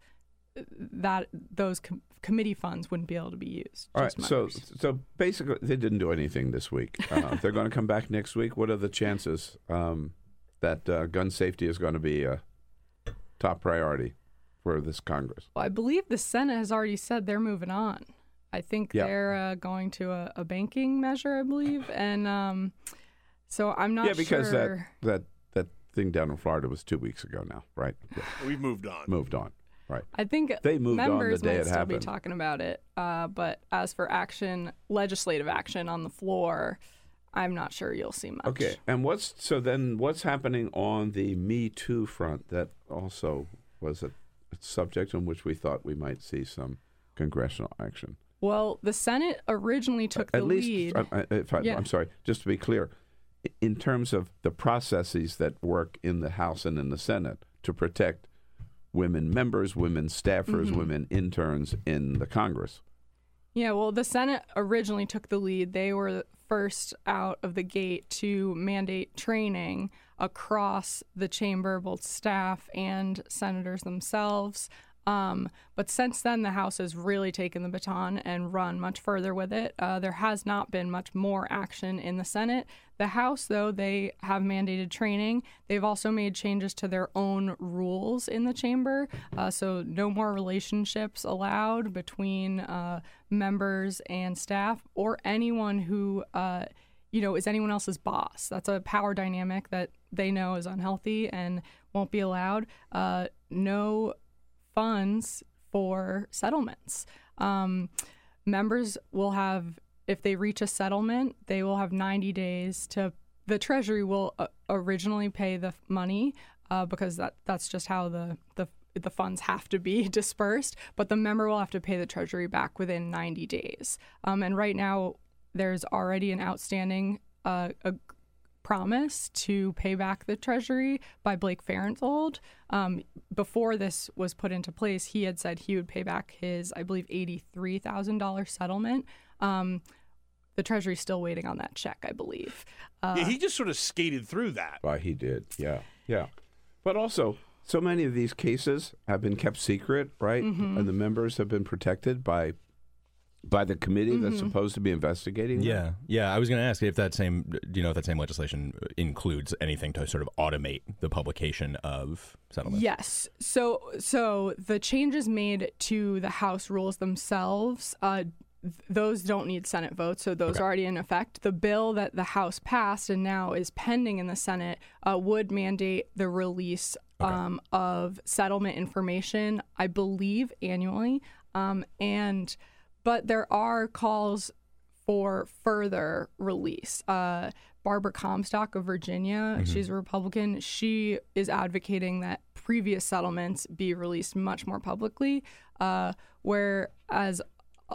that those com- committee funds wouldn't be able to be used. all right. So, so basically, they didn't do anything this week. Uh, they're going to come back next week. What are the chances um, that uh, gun safety is going to be a top priority for this Congress? Well, I believe the Senate has already said they're moving on. I think Yeah. they're uh, going to a, a banking measure, I believe, and um, so I'm not yeah, because sure. that that thing down in Florida was two weeks ago now, right? Yeah. We've moved on. Moved on, right? I think They moved on the members day might it still be talking about it, uh, but as for action, legislative action on the floor, I'm not sure you'll see much. Okay, and what's so then? What's happening on the Me Too front? That also was a, a subject on which we thought we might see some congressional action. Well, the Senate originally took At the least, lead. uh, uh, if I, Yeah. I'm sorry, just to be clear, i- in terms of the processes that work in the House and in the Senate to protect women members, women staffers, Mhm. women interns in the Congress. Yeah, well, the Senate originally took the lead. They were first out of the gate to mandate training across the chamber, both staff and senators themselves. Um, but since then, the House has really taken the baton and run much further with it. Uh, there has not been much more action in the Senate. The House, though, they have mandated training. They've also made changes to their own rules in the chamber. Uh, so, no more relationships allowed between uh, members and staff or anyone who. Uh, you know, is anyone else's boss. That's a power dynamic that they know is unhealthy and won't be allowed. Uh, no funds for settlements. Um, members will have, if they reach a settlement, they will have 90 days to. The Treasury will uh, originally pay the money uh, because that that's just how the the the funds have to be dispersed, but the member will have to pay the Treasury back within 90 days. Um, and right now, there's already an outstanding uh, promise to pay back the Treasury by Blake Farenthold. Um, before this was put into place, he had said he would pay back his, I believe, $83,000 settlement. Um, the Treasury's still waiting on that check, I believe. Uh, yeah, he just sort of skated through that. Why he did, yeah, yeah. But also, so many of these cases have been kept secret, right? Mhm. And the members have been protected by by the committee that's Mhm. supposed to be investigating. them? Yeah, yeah. I was going to ask if that same, do you know, if that same legislation includes anything to sort of automate the publication of settlements. Yes. So so the changes made to the House rules themselves, uh, th- those don't need Senate votes, so those Okay. are already in effect. The bill that the House passed and now is pending in the Senate uh, would mandate the release um, of settlement information, I believe, annually. Um, and but there are calls for further release. Uh, Barbara Comstock of Virginia, Mhm. she's a Republican. She is advocating that previous settlements be released much more publicly, uh, whereas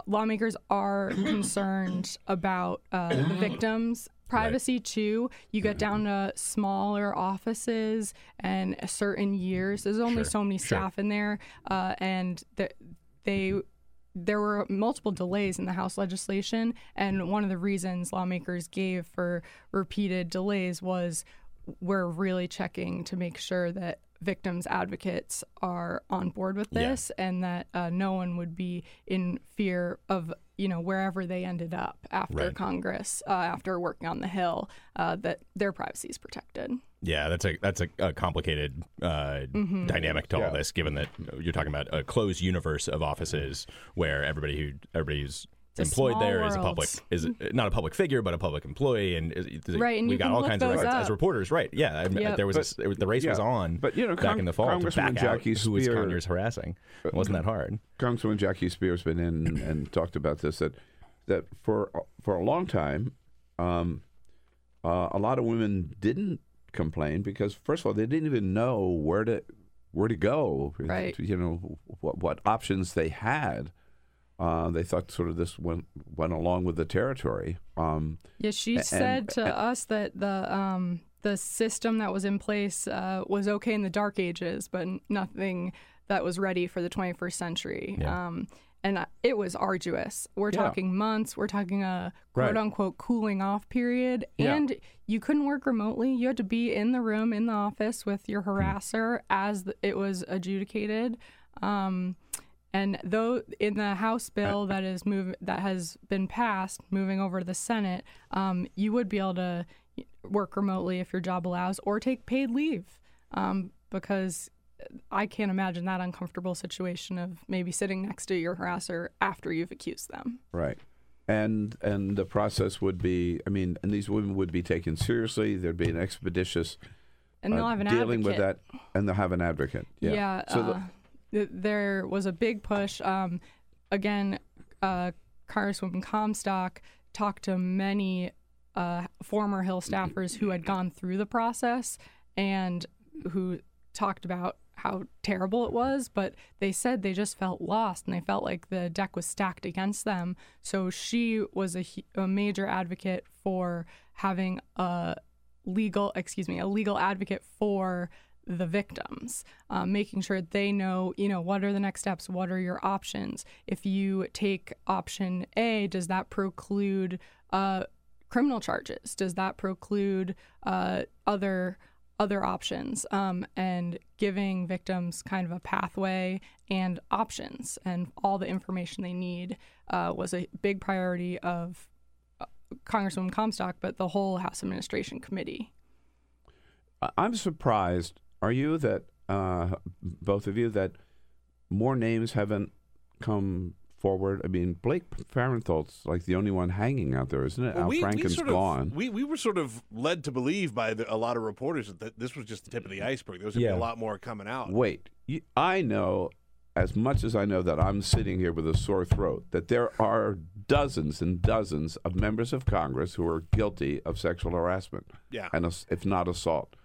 lawmakers are concerned about uh, the victims. Privacy too. You get down to smaller offices and certain years. There's only Sure, so many sure. staff in there, uh, and th- they there were multiple delays in the House legislation, and one of the reasons lawmakers gave for repeated delays was we're really checking to make sure that victims advocates are on board with Yeah. this and that uh, no one would be in fear of you know wherever they ended up after Right. Congress uh, after working on the Hill uh, that their privacy is protected. Yeah, that's a that's a, a complicated uh, Mhm. dynamic to all this. Given that you're talking about a closed universe of offices where everybody who everybody who's It's a employed small there is a public is not a public figure but a public employee, and is, is- Right, and we you got all kinds of records up. as reporters. Right? Yeah, Yep. there was But- s the race was on, But you know, back Cong- in the fall to Congresswoman back out Jackie who was Speier- Conyers harassing. It wasn't that hard. Congresswoman Jackie Speier's been in and talked about this that that for for a long time, um, uh, a lot of women didn't complain because first of all they didn't even know where to where to go. Right. You know what what options they had. Uh, they thought sort of this went went along with the territory. Um, Yeah, she a- said and- to us that the um, the system that was in place uh, was okay in the dark ages, but nothing that was ready for the 21st century. Yeah. Um, and uh, it was arduous. We're Yeah. talking months. We're talking a Right. quote unquote cooling off period. Yeah. And you couldn't work remotely. You had to be in the room, in the office with your harasser as it was adjudicated. Um, and though in the House bill that is move that has been passed, moving over to the Senate, um, you would be able to work remotely if your job allows, or take paid leave, um, because I can't imagine that uncomfortable situation of maybe sitting next to your harasser after you've accused them. Right. And and the process would be, I mean, and these women would be taken seriously. There'd be an expeditious And they'll uh, have an dealing with that, advocate. and they'll have an advocate. Yeah. Yeah. So the- uh, th- there was a big push. Um, again, uh, Congresswoman Comstock talked to many uh, former Hill staffers who had gone through the process and who talked about how terrible it was, but they said they just felt lost and they felt like the deck was stacked against them. So she was a, a major advocate for having a legal, excuse me, a legal advocate for the victims, um, making sure they know, you know, what are the next steps? What are your options? If you take option A, does that preclude uh, criminal charges? Does that preclude uh, other other options? Um, and giving victims kind of a pathway and options and all the information they need uh, was a big priority of uh, Congresswoman Comstock, but the whole House Administration Committee. I'm surprised. Are you that uh, both of you that more names haven't come forward? I mean, Blake Farenthold's like the only one hanging out there, isn't it? Well, Al we, we Franken's sort gone. Of, we, we were sort of led to believe by the, a lot of reporters that this was just the tip of the iceberg. There was going to Yeah. be a lot more coming out. Wait, you, I know as much as I know that I'm sitting here with a sore throat that there are dozens and dozens of members of Congress who are guilty of sexual harassment. Yeah. and ass- if not assault.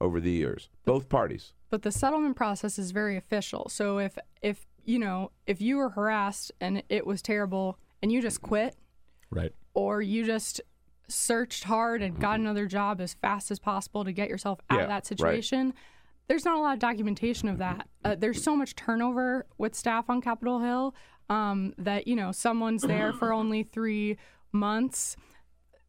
Over the years, both parties. but the settlement process is very official. So if if you know if you were harassed and it was terrible and you just quit, Right. or you just searched hard and got another job as fast as possible to get yourself out Yeah, of that right. situation. There's not a lot of documentation of that. Uh, there's so much turnover with staff on Capitol Hill um, that you know someone's there for only three months.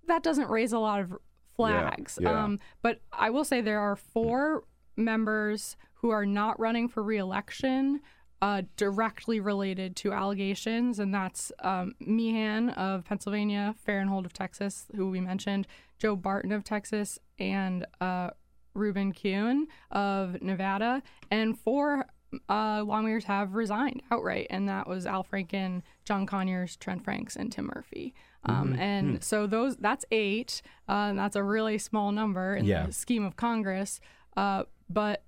That doesn't raise a lot of flags. yeah. Um, but I will say there are four members who are not running for reelection uh, directly related to allegations, and that's um, Meehan of Pennsylvania, Farenthold of Texas, who we mentioned, Joe Barton of Texas, and uh, Ruben Kihuen of Nevada, and four uh, lawmakers have resigned outright, and that was Al Franken, John Conyers, Trent Franks, and Tim Murphy. Um, Mhm. And Hmm. so those that's eight. Uh, and that's a really small number in Yeah. the scheme of Congress. Uh, but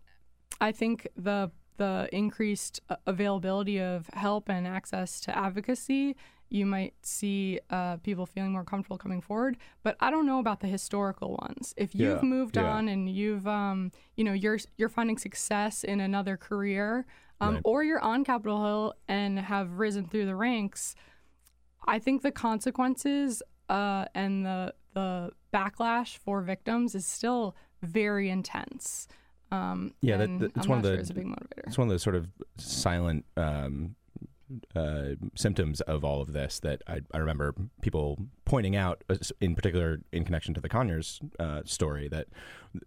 I think the the increased uh, availability of help and access to advocacy, you might see uh, people feeling more comfortable coming forward. But I don't know about the historical ones. If you've Yeah, moved yeah. on and you've, um, you know, you're you're finding success in another career, um, Right. or you're on Capitol Hill and have risen through the ranks, I think the consequences uh, and the the backlash for victims is still very intense. Um, Yeah, that, that- it's I'm one of the sure it's a big motivator. it's one of the sort of silent um, uh, symptoms of all of this that I, I remember people pointing out, uh, in particular in connection to the Conyers uh, story, that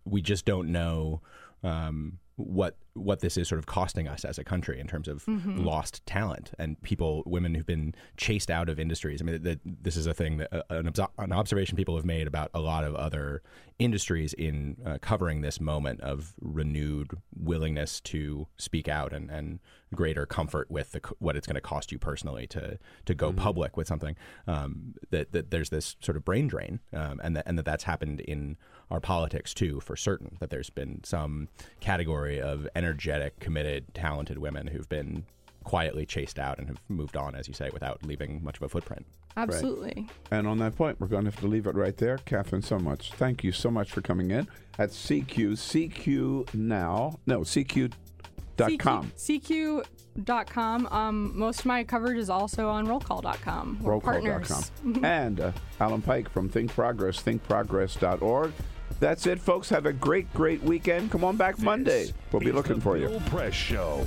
we just don't know um, what what this is sort of costing us as a country in terms of Mhm. lost talent and people, women who've been chased out of industries. I mean, that this is a thing that uh, an, obs- an observation people have made about a lot of other industries in uh, covering this moment of renewed willingness to speak out and, and greater comfort with the, what it's going to cost you personally to to go public with something. Um, that that there's this sort of brain drain, um, and that and that that's happened in our politics too, for certain. That there's been some category of energetic, committed, talented women who've been quietly chased out and have moved on, as you say, without leaving much of a footprint. Absolutely. And on that point, we're going to have to leave it right there. Katherine, so much. Thank you so much for coming in at CQ. CQ now. No, CQ.com. CQ, CQ.com. Um, most of my coverage is also on rollcall.com. We're partners. Rollcall.com. and uh, Alan Pyke from ThinkProgress, thinkprogress.org. That's it, folks. Have a great, great weekend. Come on back Monday. We'll be looking for you. Press Show.